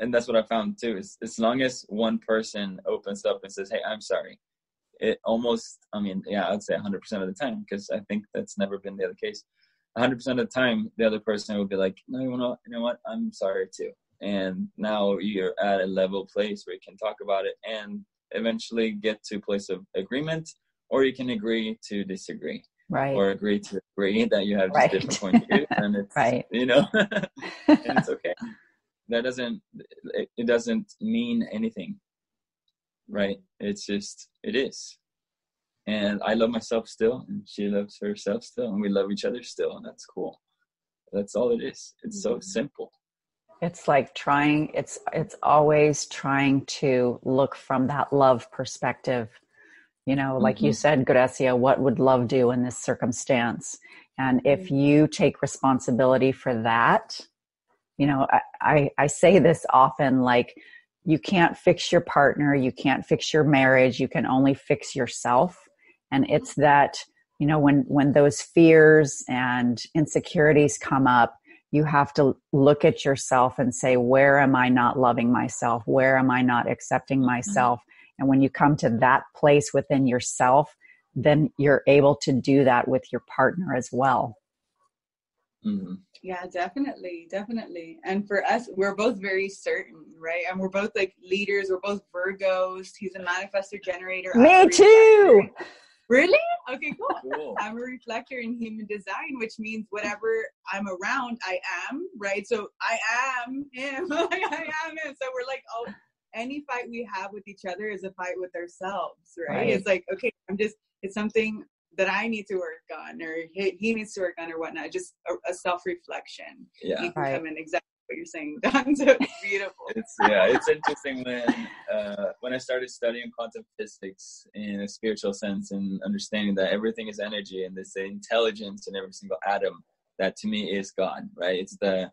and that's what I found too, is as long as one person opens up and says, "Hey, I'm sorry," it almost, I mean, yeah, I'd say 100% of the time because I think that's never been the other case. 100% of the time, the other person would be like, "No, you know, you know what? I'm sorry too." And now you're at a level place where you can talk about it and eventually get to a place of agreement, or you can agree to disagree
right
or agree to agree that you have
Right.
different points of view and it's
Right.
you know and it's okay that doesn't it, it doesn't mean anything right? It's just it is. And i love myself still and she loves herself still and we love each other still and that's cool. That's all it is. It's so simple.
It's like trying it's it's always trying to look from that love perspective. You know like you
Mhm.
said Grecia what would love do in this circumstance? And if you take responsibility for that you know I, I i say this often like you can't fix your partner you can't fix your marriage you can only fix yourself. And mm-hmm. it's that you know when when those fears and insecurities come up you have to look at yourself and say where am i not loving myself? Where am i not accepting mm-hmm. myself? And when you come to that place within yourself, then you're able to do that with your partner as well.
Mm-hmm. Yeah, definitely, definitely. And for us, we're both very certain, right? And we're both like leaders. We're both Virgos. He's a manifestor generator.
Me too.
Really? Okay, cool. cool. I'm a reflector in human design, which means whatever I'm around, I am, right? So I am him. I am him. So we're like, oh, any fight we have with each other is a fight with ourselves, right? right. It's like, okay, I'm just, it's something that I need to work on, or he, he needs to work on, or whatnot. Just a, a self reflection.
Yeah.
You can right. come in exactly what you're saying, Dawn. So it's beautiful.
it's yeah, it's interesting when uh, when I started studying quantum physics in a spiritual sense and understanding that everything is energy and this intelligence in every single atom. That to me is God, right? It's the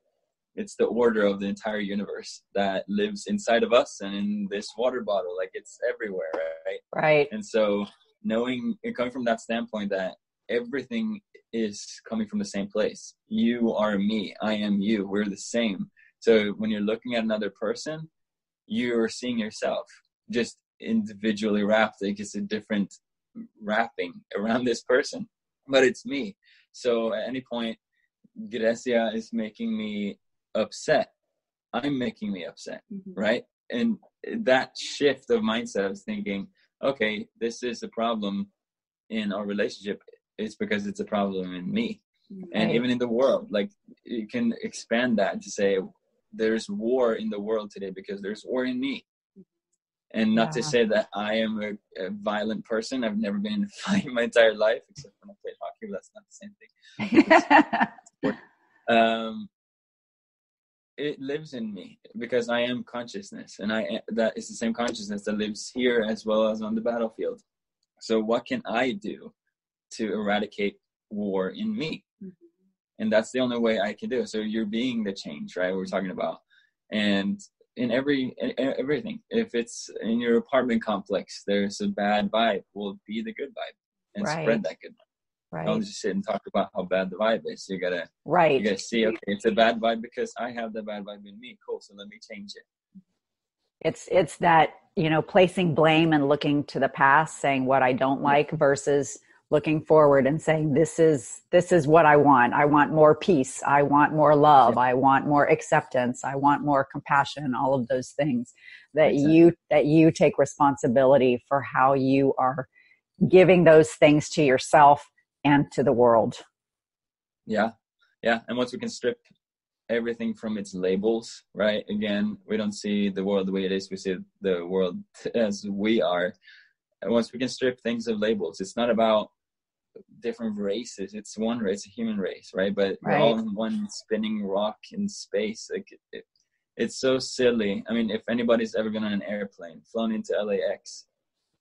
it's the order of the entire universe that lives inside of us and in this water bottle like it's everywhere right
right
and so knowing and coming from that standpoint that everything is coming from the same place. You are me, I am you, we're the same. So when you're looking at another person, you're seeing yourself just individually wrapped. Like it's a different wrapping around this person, but it's me. So at any point, Grecia is making me upset. I'm making me upset, mm-hmm. right? And that shift of mindset, I was thinking, okay, this is a problem in our relationship. It's because it's a problem in me. Right. And even in the world, like you can expand that to say there's war in the world today because there's war in me. And not yeah. to say that I am a, a, violent person. I've never been in a fight my entire life, except when I played hockey, but that's not the same thing. um, it lives in me because I am consciousness, and I that is the same consciousness that lives here as well as on the battlefield. So, what can I do to eradicate war in me? Mm-hmm. And that's the only way I can do it. So, you're being the change, right? We're talking about, and in every in everything. If it's in your apartment complex, there's a bad vibe. Well, be the good vibe and right. spread that good vibe. Right. Don't just sit and talk about how bad the vibe is. You gotta
right.
You gotta see, okay, it's a bad vibe because I have the bad vibe in me. Cool. So let me change it.
It's it's that, you know, placing blame and looking to the past, saying what I don't like versus looking forward and saying this is this is what I want. I want more peace. I want more love. I want more acceptance. I want more compassion, all of those things that exactly. you that you take responsibility for how you are giving those things to yourself and to the world.
Yeah. Yeah. And once we can strip everything from its labels, right? Again, we don't see the world the way it is. We see the world as we are. And once we can strip things of labels, it's not about different races. It's one race, a human race, right? But right. we're all in one spinning rock in space. Like it, it, it's so silly. I mean, if anybody's ever been on an airplane, flown into LAX,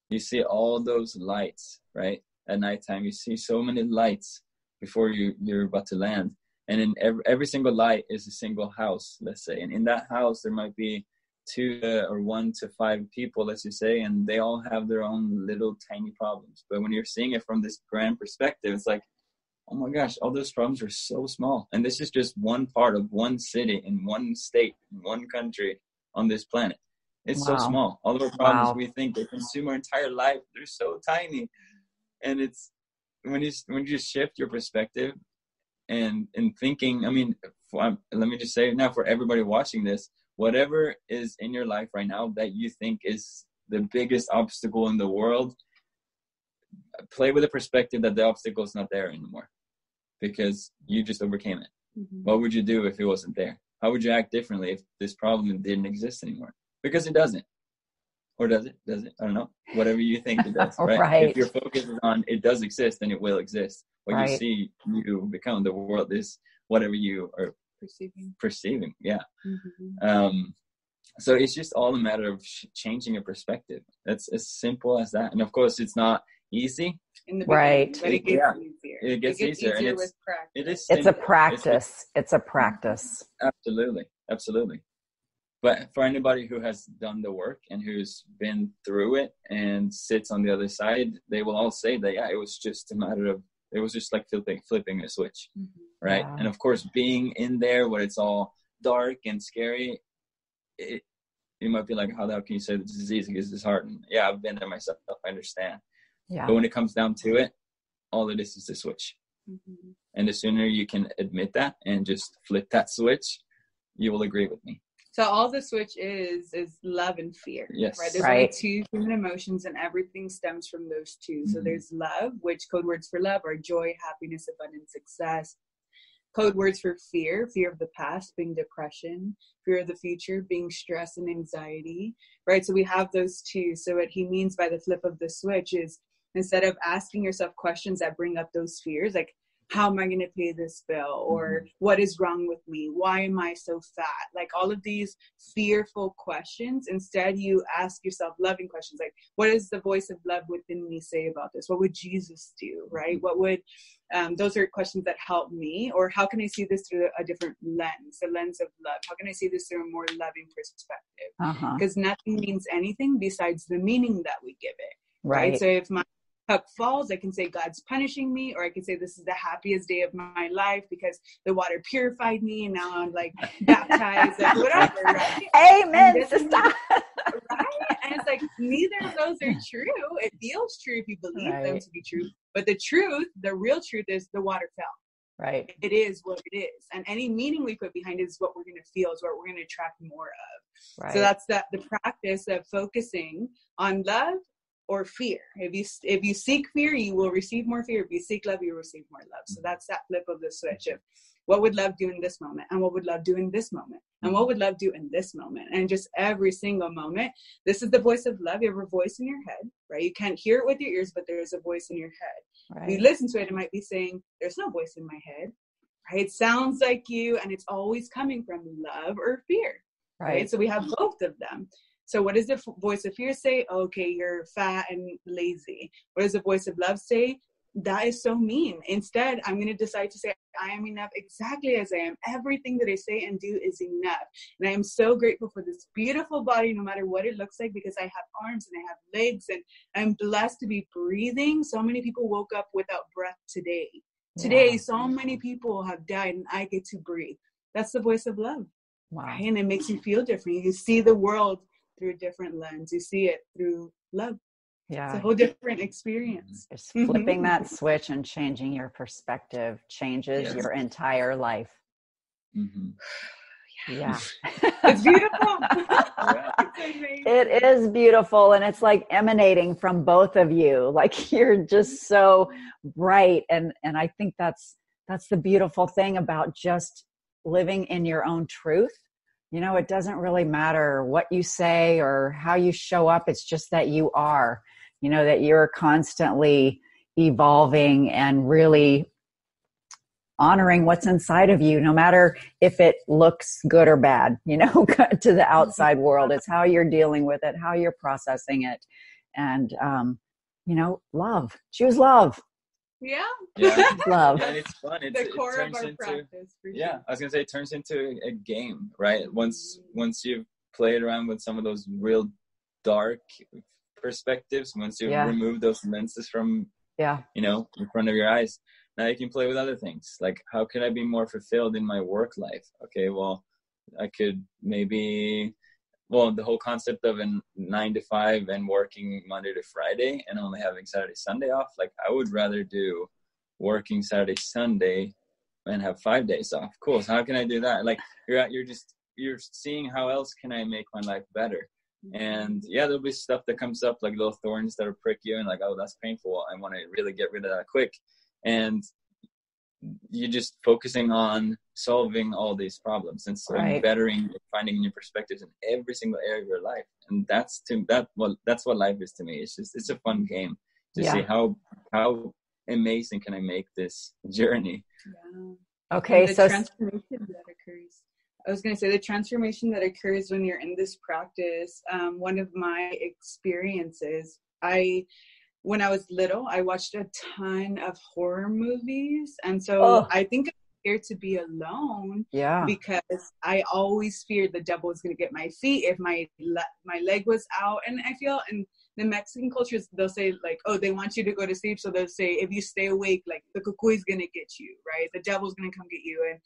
you see all those lights, right? At nighttime you see so many lights before you you're about to land. And in every, every single light is a single house let's say. And in that house there might be two uh, or one to five people let's just say and they all have their own little tiny problems. But when you're seeing it from this grand perspective it's like oh my gosh all those problems are so small. And this is just one part of one city in one state in one country on this planet. It's wow. so small. All of our problems wow. we think they consume our entire life. They're so tiny and it's when you when you shift your perspective and and thinking i mean for, um, let me just say now for everybody watching this whatever is in your life right now that you think is the biggest obstacle in the world play with the perspective that the obstacle is not there anymore because you just overcame it. Mm-hmm. what would you do if it wasn't there? How would you act differently if this problem didn't exist anymore? Because it doesn't or does it? Does it? I don't know. Whatever you think it does, right?
right?
If your focus is on it does exist, then it will exist. What right. you see, you become. The world is whatever you are
perceiving.
Perceiving, yeah. Mm-hmm. Um, so it's just all a matter of sh- changing your perspective. That's as simple as that. And of course, it's not easy.
right.
But it gets yeah. easier.
It gets, it gets easier, easier, and it's,
it
is.
It's a practice. It's, it's a practice.
Absolutely, absolutely but for anybody who has done the work and who's been through it and sits on the other side they will all say that yeah it was just a matter of it was just like flipping flipping a switch mm-hmm. right and of course being in there where it's all dark and scary it you might be like, how the hell can you say this is easy? Because it's hard. And yeah, I've been there myself. I understand.
Yeah.
But when it comes down to it, all it is is the switch.
Mm-hmm.
And the sooner you can admit that and just flip that switch, you will agree with me.
So all the switch is is love and fear.
Yes.
Right. There's
Right.
only two human emotions, and everything stems from those 2 So
Mhm.
there's love, which code words for love are joy, happiness, abundance, success. Code words for fear: fear of the past, being depression; fear of the future, being stress and anxiety. Right. So we have those two. So what he means by the flip of the switch is instead of asking yourself questions that bring up those fears, like how am I going to pay this bill? Or what is wrong with me? Why am I so fat? Like all of these fearful questions. Instead, you ask yourself loving questions like, what does the voice of love within me say about this? What would Jesus do? Right? What would, um, those are questions that help me. Or how can I see this through a different lens, a lens of love? How can I see this through a more loving perspective?
Uh-huh.
Because nothing means anything besides the meaning that we give it
Right.
So if my cup falls, I can say God's punishing me, or I can say this is the happiest day of my life because the water purified me and now I'm like baptized, whatever, right?
Amen,
And
sister.
Right? And it's like neither of those are true. It feels true if you believe them to be true. But the truth, the real truth is the water fell.
Right.
It is what it is. And any meaning we put behind it is what we're gonna feel, is what we're gonna attract more of.
Right.
So that's that the practice of focusing on love or fear. If you if you seek fear, you will receive more fear. If you seek love, you receive more love. So mm. that's that flip of the switch of what would love do in this moment, and what would love do in this moment, and what would love do in this moment, and just every single moment. This is the voice of love. You have a voice in your head, right? You can't hear it with your ears, but there is a voice in your head. If you listen to it, it might be saying, "There's no voice in my head." Right? It sounds like you, and it's always coming from love or fear right?
Right.
So we have both of them. So what does the f- voice of fear say? Okay, you're fat and lazy. What does the voice of love say? That is so mean. Instead, I'm going to decide to say, I am enough exactly as I am. Everything that I say and do is enough. And I am so grateful for this beautiful body, no matter what it looks like, because I have arms and I have legs and I'm blessed to be breathing. So many people woke up without breath today. Today,
Yeah.
so many people have died and I get to breathe. That's the voice of love
Wow.
right? And it makes you feel different. You see the world through a different lens. You see it through love. Yeah. It's a whole different experience.
It's flipping that switch and changing your perspective changes
Yes.
your entire life.
hmm
Yeah.
It's beautiful. It's.
It is beautiful and it's like emanating from both of you. Like you're just so bright and and I think that's that's the beautiful thing about just living in your own truth. You know, it doesn't really matter what you say or how you show up. It's just that you are. You know that you're constantly evolving and really honoring what's inside of you no matter if it looks good or bad you know to the outside world it's how you're dealing with it how you're processing it and um you know love choose love
yeah.
Yeah.
love
and it's fun. It's,
the
it
core of
turns
our
into
practice.
Yeah.
sure.
I was gonna say it turns into a game, right? Once once you've played around with some of those real dark perspectives, once you
Yeah.
remove those lenses from
yeah
you know in front of your eyes, now you can play with other things. Like how can I be more fulfilled in my work life? Okay, well I could maybe well the whole concept of a nine to five and working monday to friday and only having saturday sunday off like i would rather do working saturday sunday and have five days off. Cool. So how can i do that? Like you're at you're just you're seeing how else can i make my life better? Mm-hmm. And yeah there'll be stuff that comes up like little thorns that will prick you and like oh that's painful. I want to really get rid of that quick. And you're just focusing on solving all these problems and so
Right.
bettering finding new perspectives in every single area of your life and that's to that well that's what life is to me it's just it's a fun game to
Yeah.
see how how amazing can i make this journey
Yeah.
okay
the
so
transformation that occurs. I was going to say the transformation that occurs when you're in this practice. Um, one of my experiences, I when I was little, I watched a ton of horror movies, and so
Oh.
I think I'm scared to be alone
yeah
because I always feared the devil was going to get my feet if my le- my leg was out. And I feel in the Mexican cultures they'll say like, oh, they want you to go to sleep, so they'll say if you stay awake, like the cuckoo is going to get you, right? The devil's going to come get you, and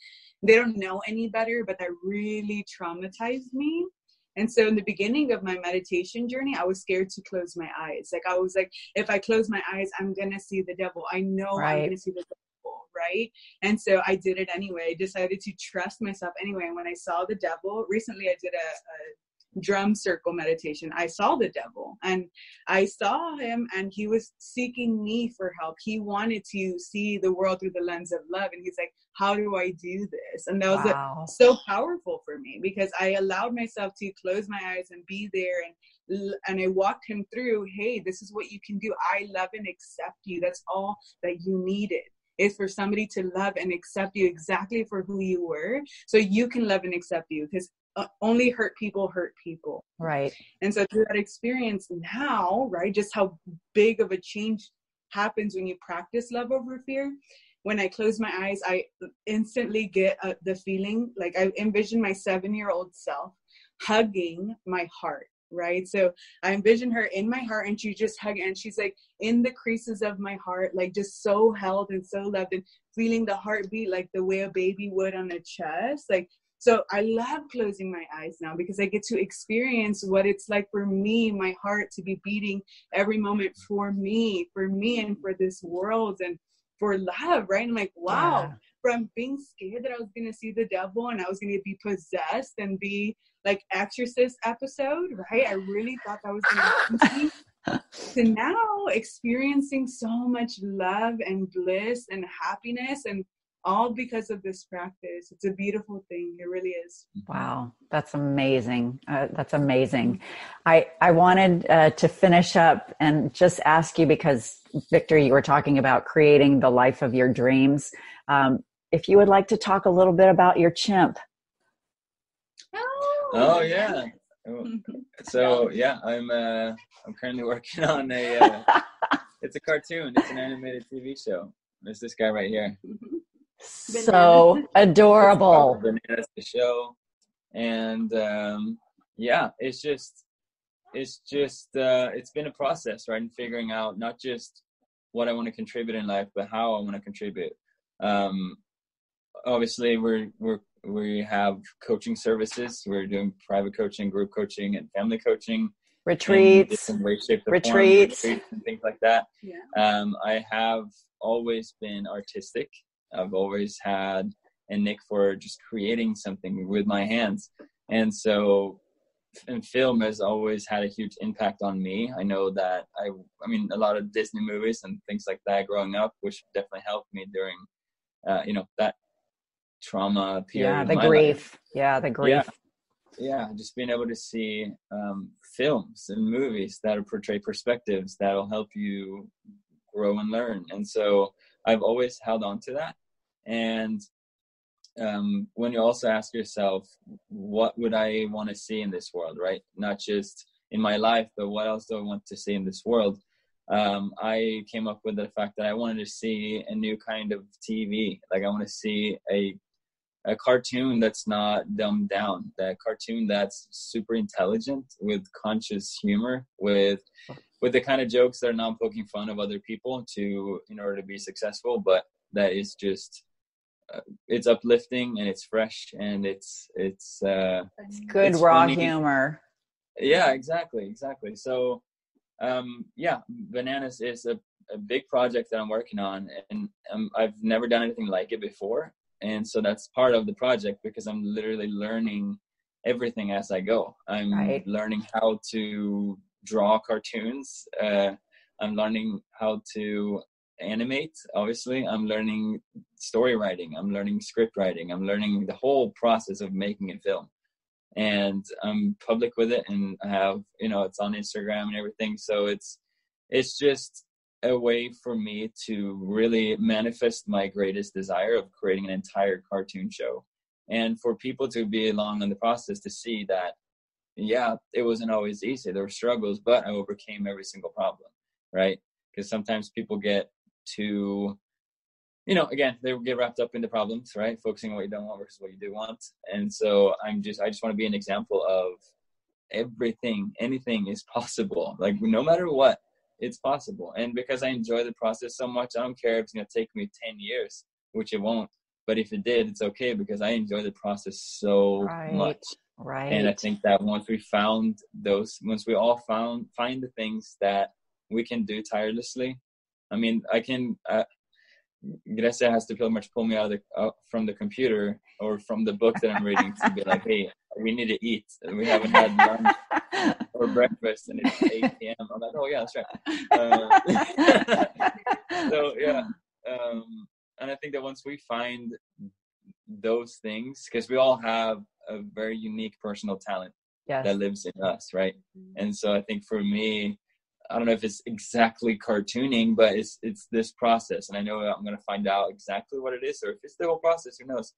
they don't know any better, but that really traumatized me. And so in the beginning of my meditation journey, I was scared to close my eyes. Like I was like, if I close my eyes, I'm gonna see the devil. I know right. I'm gonna see the devil, right? And so I did it anyway. I decided to trust myself anyway. And when I saw the devil, recently I did a, a drum circle meditation, I saw the devil and I saw him and he was seeking me for help. He wanted to see the world through the lens of love. And he's like, How do I do this? And that was wow. a, so powerful for me because I allowed myself to close my eyes and be there and and I walked him through, hey, this is what you can do. I love and accept you. That's all that you needed is for somebody to love and accept you exactly for who you were so you can love and accept you because uh, only hurt people hurt people.
Right.
And so through that experience now, right, just how big of a change happens when you practice love over fear. When I close my eyes, I instantly get uh, the feeling like I envision my seven year old self hugging my heart right? So I envision her in my heart and she just hugging and she's like in the creases of my heart, like just so held and so loved and feeling the heartbeat like the way a baby would on a chest. Like so I love closing my eyes now because I get to experience what it's like for me, my heart to be beating every moment for me, for me and for this world and for love, right? I'm like, wow, yeah. from being scared that I was gonna see the devil and I was gonna be possessed and be like exorcist episode, right? I really thought that was gonna happen to now experiencing so much love and bliss and happiness and all because of this practice. It's a beautiful thing. It really is.
Wow, that's amazing. Uh, that's amazing. I I wanted uh, to finish up and just ask you because Victor, you were talking about creating the life of your dreams. Um, if you would like to talk a little bit about your chimp.
Oh, oh yeah. So yeah, I'm uh, I'm currently working on a. Uh, it's a cartoon. It's an animated TV show. There's this guy right here.
So adorable.
Bananas the show, and um, yeah, it's just it's just uh, it's been a process, right? And figuring out not just what I want to contribute in life, but how I want to contribute. Um, obviously, we're we're we have coaching services. We're doing private coaching, group coaching, and family coaching.
Retreats,
ways, shapes,
retreats.
retreats, and things like that. Yeah. Um, I have always been artistic I've always had a nick for just creating something with my hands. And so and film has always had a huge impact on me. I know that I I mean a lot of Disney movies and things like that growing up, which definitely helped me during uh, you know, that trauma period.
Yeah, the grief. Life. Yeah, the grief.
Yeah. yeah, just being able to see um, films and movies that portray perspectives that'll help you grow and learn. And so I've always held on to that. And um, when you also ask yourself, what would I want to see in this world, right? Not just in my life, but what else do I want to see in this world? Um, I came up with the fact that I wanted to see a new kind of TV. Like I want to see a a cartoon that's not dumbed down, that cartoon that's super intelligent with conscious humor, with with the kind of jokes that are not poking fun of other people to in order to be successful, but that is just uh, it's uplifting and it's fresh and it's it's uh
it's good it's raw funny. humor.
Yeah, exactly, exactly. So um yeah, bananas is a a big project that I'm working on, and um, I've never done anything like it before. And so that's part of the project because I'm literally learning everything as I go. I'm right. learning how to draw cartoons. Uh, I'm learning how to animate. Obviously, I'm learning story writing. I'm learning script writing. I'm learning the whole process of making a film. And I'm public with it, and I have you know it's on Instagram and everything. So it's it's just a way for me to really manifest my greatest desire of creating an entire cartoon show and for people to be along in the process to see that yeah, it wasn't always easy. There were struggles, but I overcame every single problem, right? Because sometimes people get too, you know, again, they get wrapped up in the problems, right? Focusing on what you don't want versus what you do want. And so I'm just, I just want to be an example of everything, anything is possible. Like no matter what, it's possible. And because I enjoy the process so much, I don't care if it's going to take me 10 years, which it won't. But if it did, it's okay because I enjoy the process so right. much
Right.
And I think that once we found those, once we all found find the things that we can do tirelessly. I mean, I can. Uh, Grecia has to pretty much pull me out of the uh, from the computer or from the book that I'm reading to be like, hey, we need to eat. We haven't had lunch or breakfast, and it's 8 p.m. I'm like, oh yeah, that's right. Uh, so yeah, um, and I think that once we find those things, because we all have a very unique personal talent yes. that lives in us, right? Mm-hmm. And so I think for me, I don't know if it's exactly cartooning, but it's it's this process, and I know I'm going to find out exactly what it is, or if it's the whole process, who knows?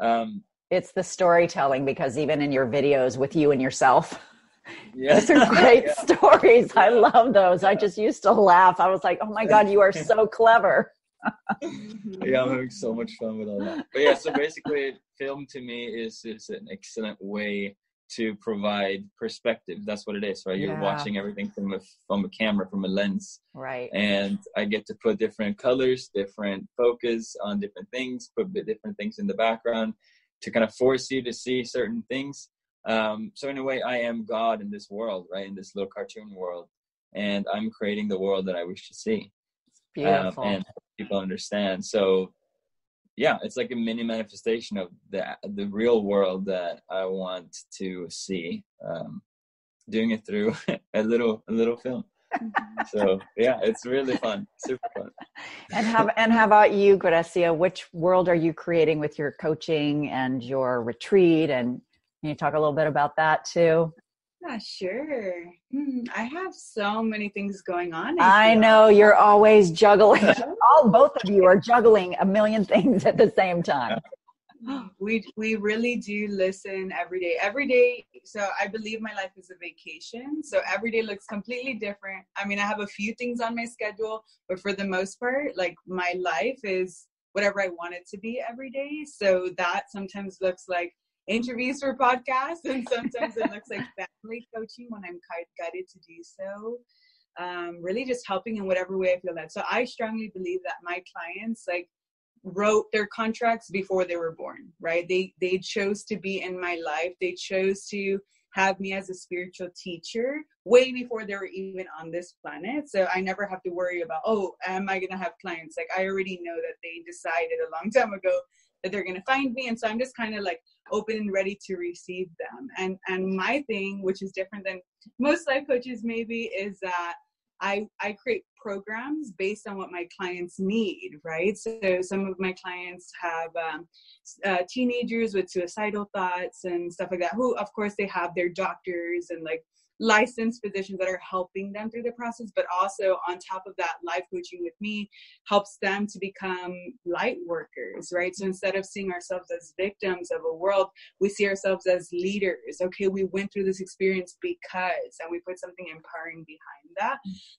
Um,
it's the storytelling because even in your videos with you and yourself, yeah. those are great yeah. stories. Yeah. I love those. I just used to laugh. I was like, "Oh my god, you are so clever."
Yeah, I'm having so much fun with all that. But yeah, so basically, film to me is is an excellent way to provide perspective. That's what it is, right? You're watching everything from a from a camera, from a lens,
right?
And I get to put different colors, different focus on different things, put different things in the background to kind of force you to see certain things. Um, so in a way, I am God in this world, right? In this little cartoon world, and I'm creating the world that I wish to see.
Beautiful. Um,
and people understand. So yeah, it's like a mini manifestation of the the real world that I want to see. Um, doing it through a little a little film. so yeah, it's really fun, super fun.
and how and how about you, Grecia? Which world are you creating with your coaching and your retreat? And can you talk a little bit about that too?
Yeah, sure. Hmm, I have so many things going on.
I, I know you're always juggling. All both of you are juggling a million things at the same time.
We we really do listen every day. Every day. So I believe my life is a vacation. So every day looks completely different. I mean, I have a few things on my schedule, but for the most part, like my life is whatever I want it to be every day. So that sometimes looks like interviews for podcasts, and sometimes it looks like family coaching when I'm guided to do so. Um, really, just helping in whatever way I feel that. So I strongly believe that my clients like wrote their contracts before they were born. Right? They they chose to be in my life. They chose to have me as a spiritual teacher way before they were even on this planet. So I never have to worry about, oh, am I going to have clients? Like I already know that they decided a long time ago that they're going to find me. And so I'm just kind of like open and ready to receive them. And and my thing, which is different than most life coaches maybe, is that I I create programs based on what my clients need, right? So some of my clients have um, uh, teenagers with suicidal thoughts and stuff like that. Who, of course, they have their doctors and like licensed physicians that are helping them through the process, but also on top of that, life coaching with me helps them to become light workers, right? So instead of seeing ourselves as victims of a world, we see ourselves as leaders. Okay, we went through this experience because, and we put something empowering behind that.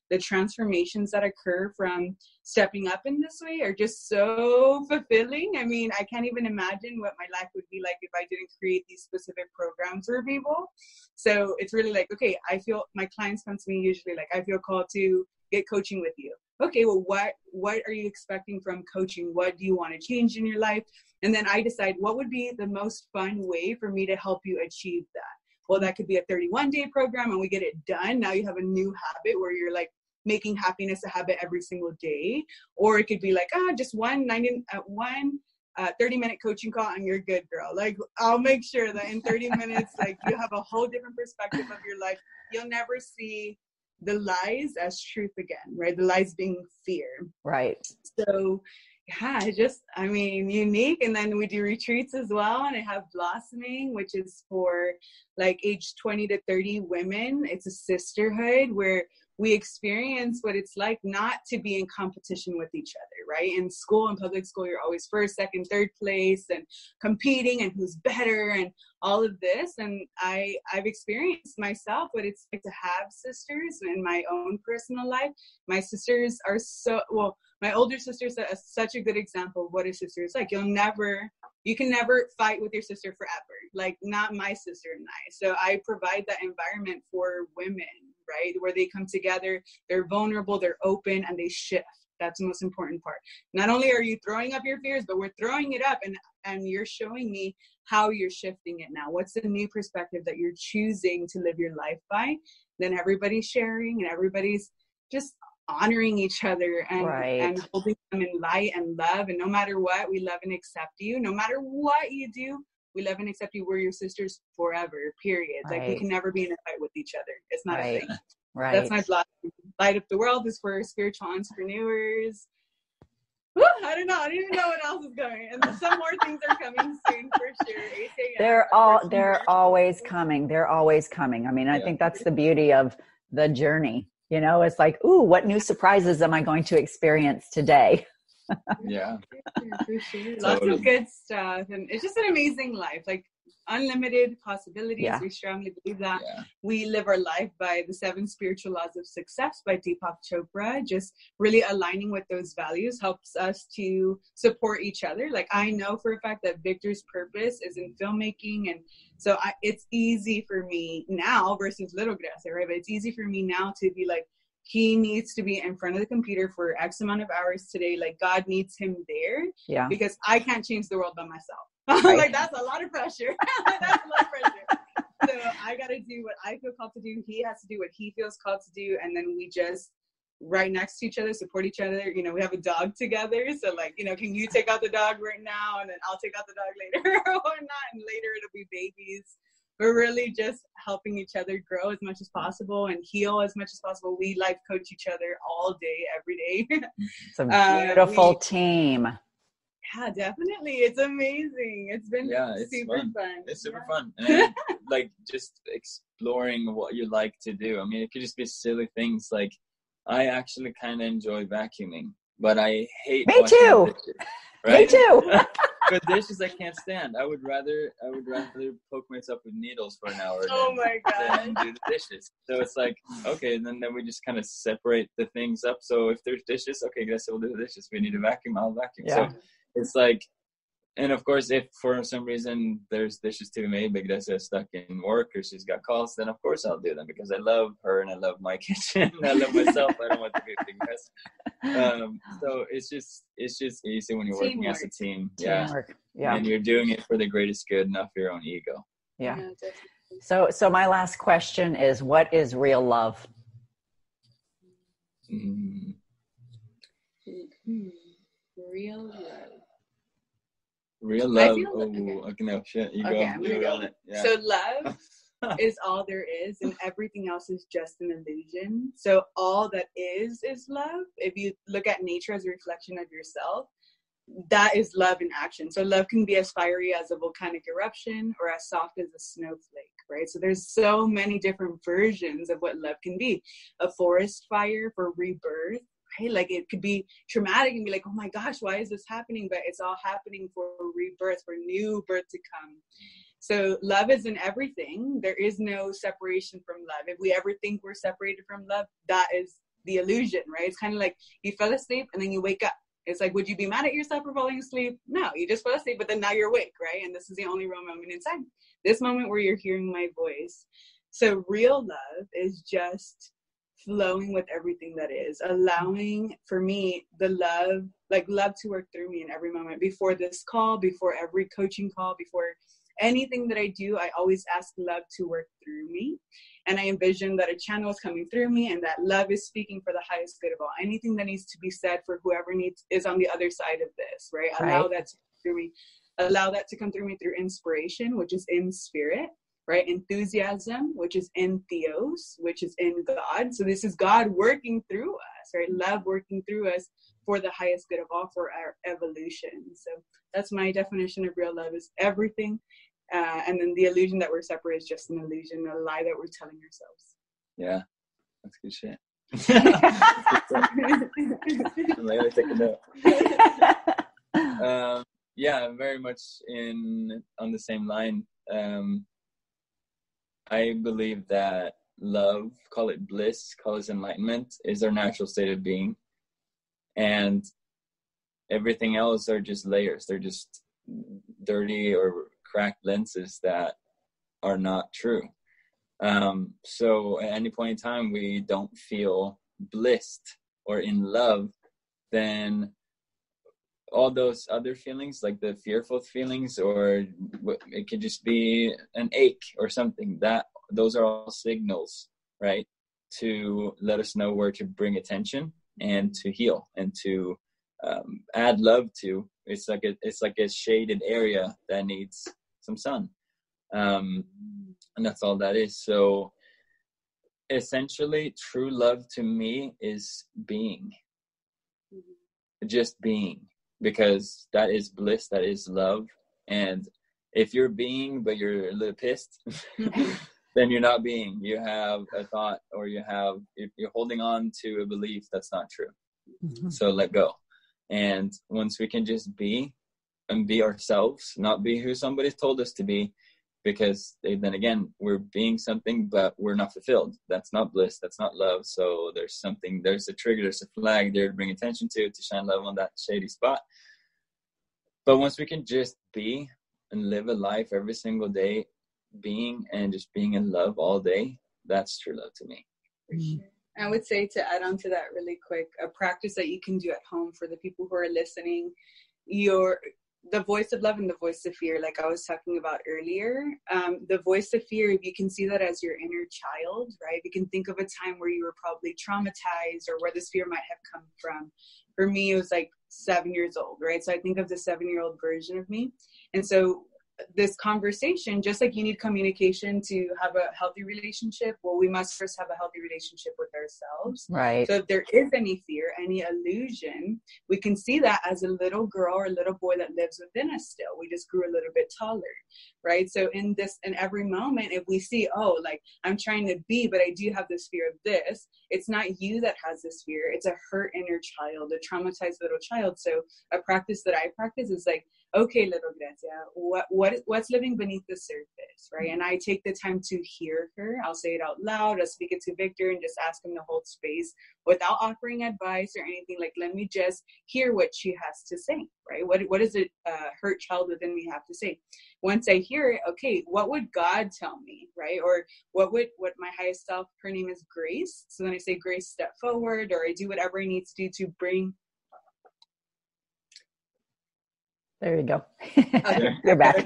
The transformations that occur from stepping up in this way are just so fulfilling. I mean, I can't even imagine what my life would be like if I didn't create these specific programs for people. So it's really like, okay, I feel my clients come to me usually like, I feel called to get coaching with you. Okay, well, what what are you expecting from coaching? What do you want to change in your life? And then I decide what would be the most fun way for me to help you achieve that. Well, that could be a 31 day program and we get it done. Now you have a new habit where you're like making happiness a habit every single day. Or it could be like, ah, oh, just one 90, uh, one uh, 30 minute coaching call and you're good girl. Like i'll make sure that in 30 minutes like you have a whole different perspective of your life. You'll never see the lies as truth again right? The lies being fear.
Right.
So yeah just i mean unique. And then we do retreats as well and i have blossoming which is for like age 20 to 30 women. It's a sisterhood where we experience what it's like not to be in competition with each other, right? In school, in public school, you're always first, second, third place and competing and who's better and all of this. And I, I've experienced myself what it's like to have sisters in my own personal life. My sisters are so, well, my older sister is such a good example of what a sister is like. You'll never, you can never fight with your sister forever. Like not my sister and I. So I provide that environment for women right? Where they come together, they're vulnerable, they're open, and they shift. That's the most important part. Not only are you throwing up your fears, but we're throwing it up and and you're showing me how you're shifting it now. What's the new perspective that you're choosing to live your life by? Then everybody's sharing and everybody's just honoring each other and right. and holding them in light and love. And no matter what, we love and accept you. No matter what you do, we love and accept you. We're your sisters forever. Period. Right. Like we can never be in a fight with each other. It's not right. a thing. Right. That's my blog. Light up the world is for spiritual entrepreneurs. I don't know. I don't even know what else is going. And some more things are coming soon for sure.
They're all they're always coming. They're always coming. I mean, I yeah. think that's the beauty of the journey. You know, it's like, ooh, what new surprises am I going to experience today?
yeah.
Lots of good stuff. And it's just an amazing life. Like unlimited possibilities. Yeah. We strongly believe that. Yeah. We live our life by the seven spiritual laws of success by Deepak Chopra. Just really aligning with those values helps us to support each other. Like I know for a fact that Victor's purpose is in filmmaking and so I, it's easy for me now versus little Grecia, right? But it's easy for me now to be like, he needs to be in front of the computer for X amount of hours today. Like God needs him there.
Yeah.
Because I can't change the world by myself. Right. like that's a lot of pressure. that's a lot of pressure. so I gotta do what I feel called to do. He has to do what he feels called to do, and then we just right next to each other, support each other. You know, we have a dog together, so like, you know, can you take out the dog right now, and then I'll take out the dog later or not, and later it'll be babies we're really just helping each other grow as much as possible and heal as much as possible. We life coach each other all day, every day.
it's a uh, beautiful uh, we, team.
Yeah, definitely. It's amazing. It's been yeah, it's super fun. fun.
It's super yeah. fun. And like just exploring what you like to do. I mean, it could just be silly things like I actually kind of enjoy vacuuming, but I hate.
Me too. Dishes, right? Me too.
but dishes I can't stand. I would rather I would rather poke myself with needles for an hour.
Oh my god!
Than do the dishes. So it's like okay, then then we just kind of separate the things up. So if there's dishes, okay, guess we'll do the dishes. We need a vacuum, I'll vacuum. Yeah. So it's like and of course, if for some reason there's dishes to be made, because they're stuck in work or she's got calls, then of course I'll do them because I love her and I love my kitchen. I love myself. I don't want to be a big mess. Um, so it's just it's just easy when you're Teamwork. working as a team. Yeah. yeah, and you're doing it for the greatest good, not for your own ego.
Yeah. yeah so so my last question is, what is real love?
Mm. Real love.
Real love. oh, okay. okay, no shit. You okay, go. You go.
Yeah. So love is all there is, and everything else is just an illusion. So all that is is love. If you look at nature as a reflection of yourself, that is love in action. So love can be as fiery as a volcanic eruption or as soft as a snowflake, right? So there's so many different versions of what love can be. A forest fire for rebirth, Like it could be traumatic and be like, oh my gosh, why is this happening? But it's all happening for rebirth, for new birth to come. So love is in everything. There is no separation from love. If we ever think we're separated from love, that is the illusion, right? It's kind of like you fell asleep and then you wake up. It's like, would you be mad at yourself for falling asleep? No, you just fell asleep, but then now you're awake, right? And this is the only real moment in time. This moment where you're hearing my voice. So real love is just flowing with everything that is, allowing for me the love, like love to work through me in every moment. Before this call, before every coaching call, before anything that I do, I always ask love to work through me. And I envision that a channel is coming through me and that love is speaking for the highest good of all. Anything that needs to be said for whoever needs is on the other side of this, right? right. Allow that to through me. Allow that to come through me through inspiration, which is in spirit right? Enthusiasm, which is in theos, which is in God. So this is God working through us, right? Love working through us for the highest good of all, for our evolution. So that's my definition of real love is everything. Uh, and then the illusion that we're separate is just an illusion, a lie that we're telling ourselves.
Yeah, that's good shit. Later, take a note. Um, yeah, very much in on the same line. Um, I believe that love, call it bliss, call it enlightenment, is our natural state of being. And everything else are just layers. They're just dirty or cracked lenses that are not true. Um, so at any point in time, we don't feel blissed or in love, then all those other feelings like the fearful feelings or it could just be an ache or something. That those are all signals right to let us know where to bring attention and to heal and to um, add love to. It's like a it's like a shaded area that needs some sun. Um, and that's all that is. So essentially true love to me is being. Just being because that is bliss that is love. And if you're being but you're a little pissed then you're not being. You have a thought or you have you're holding on to a belief that's not true. Mm-hmm. so let go. And once we can just be and be ourselves not be who somebody's told us to be because they, then again we're being something but we're not fulfilled. That's not bliss. That's not love. So there's something there's a trigger there's a flag there to bring attention to to shine love on that shady spot. But once we can just be and live a life every single day being and just being in love all day that's true love to me.
I would say to add on to that really quick, a practice that you can do at home for the people who are listening, your the voice of love and the voice of fear, like I was talking about earlier. Um, the voice of fear, if you can see that as your inner child, right? You can think of a time where you were probably traumatized or where this fear might have come from. For me, it was like seven years old, right? So I think of the seven year old version of me. And so this conversation, just like you need communication to have a healthy relationship, well, we must first have a healthy relationship with ourselves.
Right.
So if there is any fear, any illusion, we can see that as a little girl or a little boy that lives within us still. We just grew a little bit taller. Right. So in this, in every moment, if we see, oh, like I'm trying to be, but I do have this fear of this, it's not you that has this fear. It's a hurt inner child, a traumatized little child. So a practice that I practice is like, okay, little Grecia, what, what, what's living beneath the surface, right? And I take the time to hear her. I'll say it out loud. I'll speak it to Victor and just ask him to hold space without offering advice or anything. Like, let me just hear what she has to say, right? What, what does a uh, hurt child within me have to say? Once I hear it, okay, what would God tell me, right? Or what would, what my highest self, her name is Grace. So then I say, Grace, step forward, or I do whatever I need to do to bring
there you go. You're back.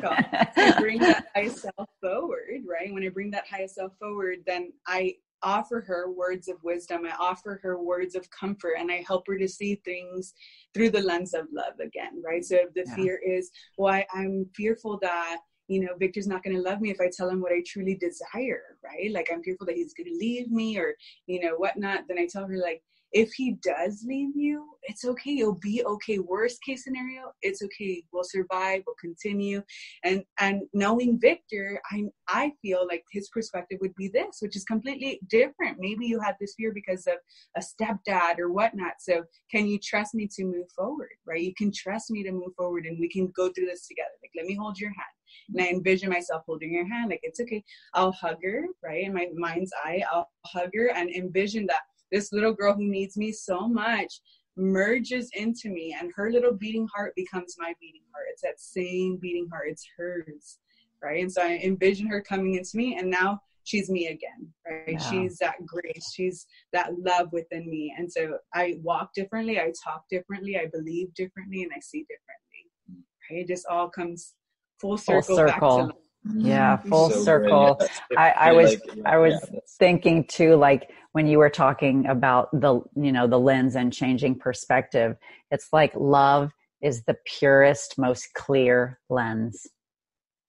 so bring that high self forward, right? When I bring that high self forward, then I offer her words of wisdom. I offer her words of comfort and I help her to see things through the lens of love again, right? So if the yeah. fear is, well, I'm fearful that you know, Victor's not going to love me if I tell him what I truly desire, right? Like I'm fearful that he's going to leave me or, you know, whatnot. Then I tell her like, if he does leave you, it's okay. You'll be okay. Worst case scenario, it's okay. We'll survive. We'll continue. And and knowing Victor, I I feel like his perspective would be this, which is completely different. Maybe you had this fear because of a stepdad or whatnot. So can you trust me to move forward? Right? You can trust me to move forward, and we can go through this together. Like let me hold your hand. And I envision myself holding your hand, like it's okay. I'll hug her, right? In my mind's eye, I'll hug her and envision that this little girl who needs me so much merges into me and her little beating heart becomes my beating heart. It's that same beating heart. It's hers right? And so i envision her coming into me and now she's me again right? Yeah. she's that grace. She's that love within me. And so i walk differently. I talk differently. I believe differently and i see differently mm. right? It just all comes full circle, full circle.
Yeah full so circle i i was like, yeah, i was yeah, thinking too like when you were talking about the you know the lens and changing perspective it's like love is the purest most clear lens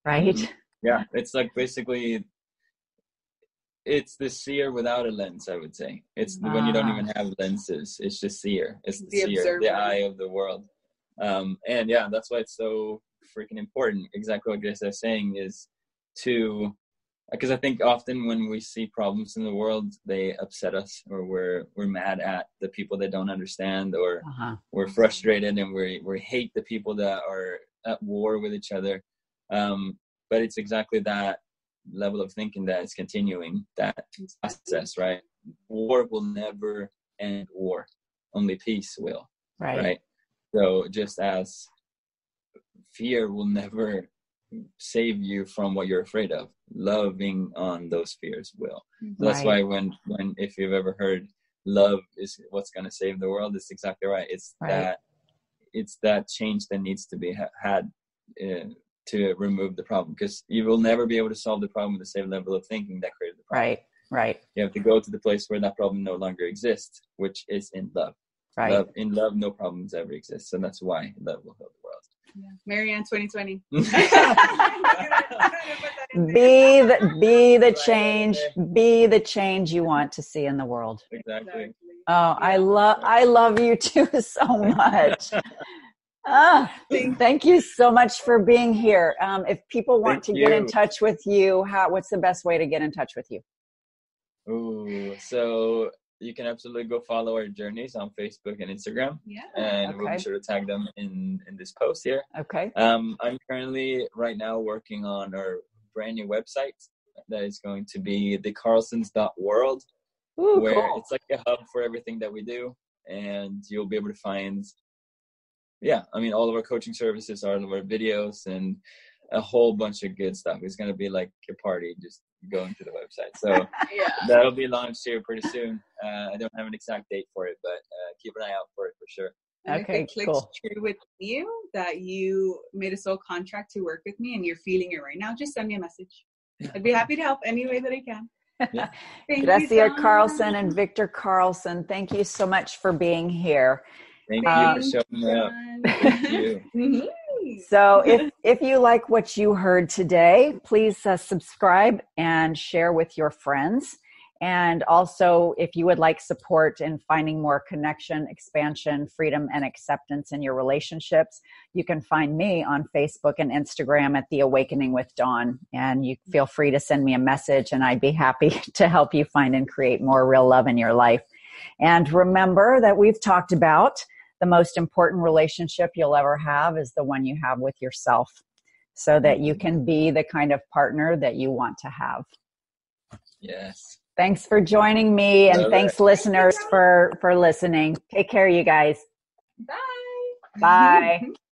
right mm-hmm.
yeah it's like basically it's the seer without a lens i would say it's ah. when you don't even ah. have lenses it's just seer it's the, the seer observer. the eye of the world um and yeah that's why it's so freaking important exactly what grace is saying is to because I think often when we see problems in the world, they upset us, or we're we're mad at the people that don't understand, or uh-huh. we're frustrated and we we hate the people that are at war with each other. Um, but it's exactly that level of thinking that is continuing that process, right? War will never end war; only peace will.
Right.
Right. So just as fear will never save you from what you're afraid of. Loving on those fears will. Right. that's why when when if you've ever heard love is what's going to save the world it's exactly right. It's right. that it's that change that needs to be ha- had uh, to remove the problem. Because you will never be able to solve the problem with the same level of thinking that created the problem.
Right right.
You have to go to the place where that problem no longer exists which is in love. Right. Love, in love no problems ever exist. And that's why love will world
yeah. Marianne 2020.
be the be the change be the change you want to see in the world.
Exactly.
Oh i love i love you too so much. Ah, thank you so much for being here. Um, if people want thank to you. get in touch with you how what's the best way to get in touch with you?
Ooh, so you can absolutely go follow our journeys on Facebook and Instagram.
Yeah.
And
okay.
we'll be sure to tag them in in this post here.
Okay.
Um, I'm currently right now working on our brand new website that is going to be thecarlsons.world,
Ooh,
where
cool.
it's like a hub for everything that we do, and you'll be able to find. Yeah, I mean, all of our coaching services, all of our videos, and a whole bunch of good stuff. It's going to be like a party just going to the website. So
yeah.
that'll be launched here pretty soon. Uh, I don't have an exact date for it, but uh, keep an eye out for it for sure.
And
okay,
if it clicks
cool.
true with you that you made a soul contract to work with me and you're feeling it right now, just send me a message. I'd be happy to help any way that I can.
Yeah. Grecia Carlson and Victor Carlson, thank you so much for being here.
Thank um, you for showing up. Thank you.
mm-hmm.
So if if you like what you heard today, please uh, subscribe and share with your friends. And also, if you would like support in finding more connection, expansion, freedom, and acceptance in your relationships, you can find me on Facebook and Instagram at The Awakening with Dawn. And you feel free to send me a message, and I'd be happy to help you find and create more real love in your life. And remember that we've talked about the most important relationship you'll ever have is the one you have with yourself so that you can be the kind of partner that you want to have.
Yes.
Thanks for joining me and Love thanks it. listeners for for listening. Take care you guys.
Bye.
Bye.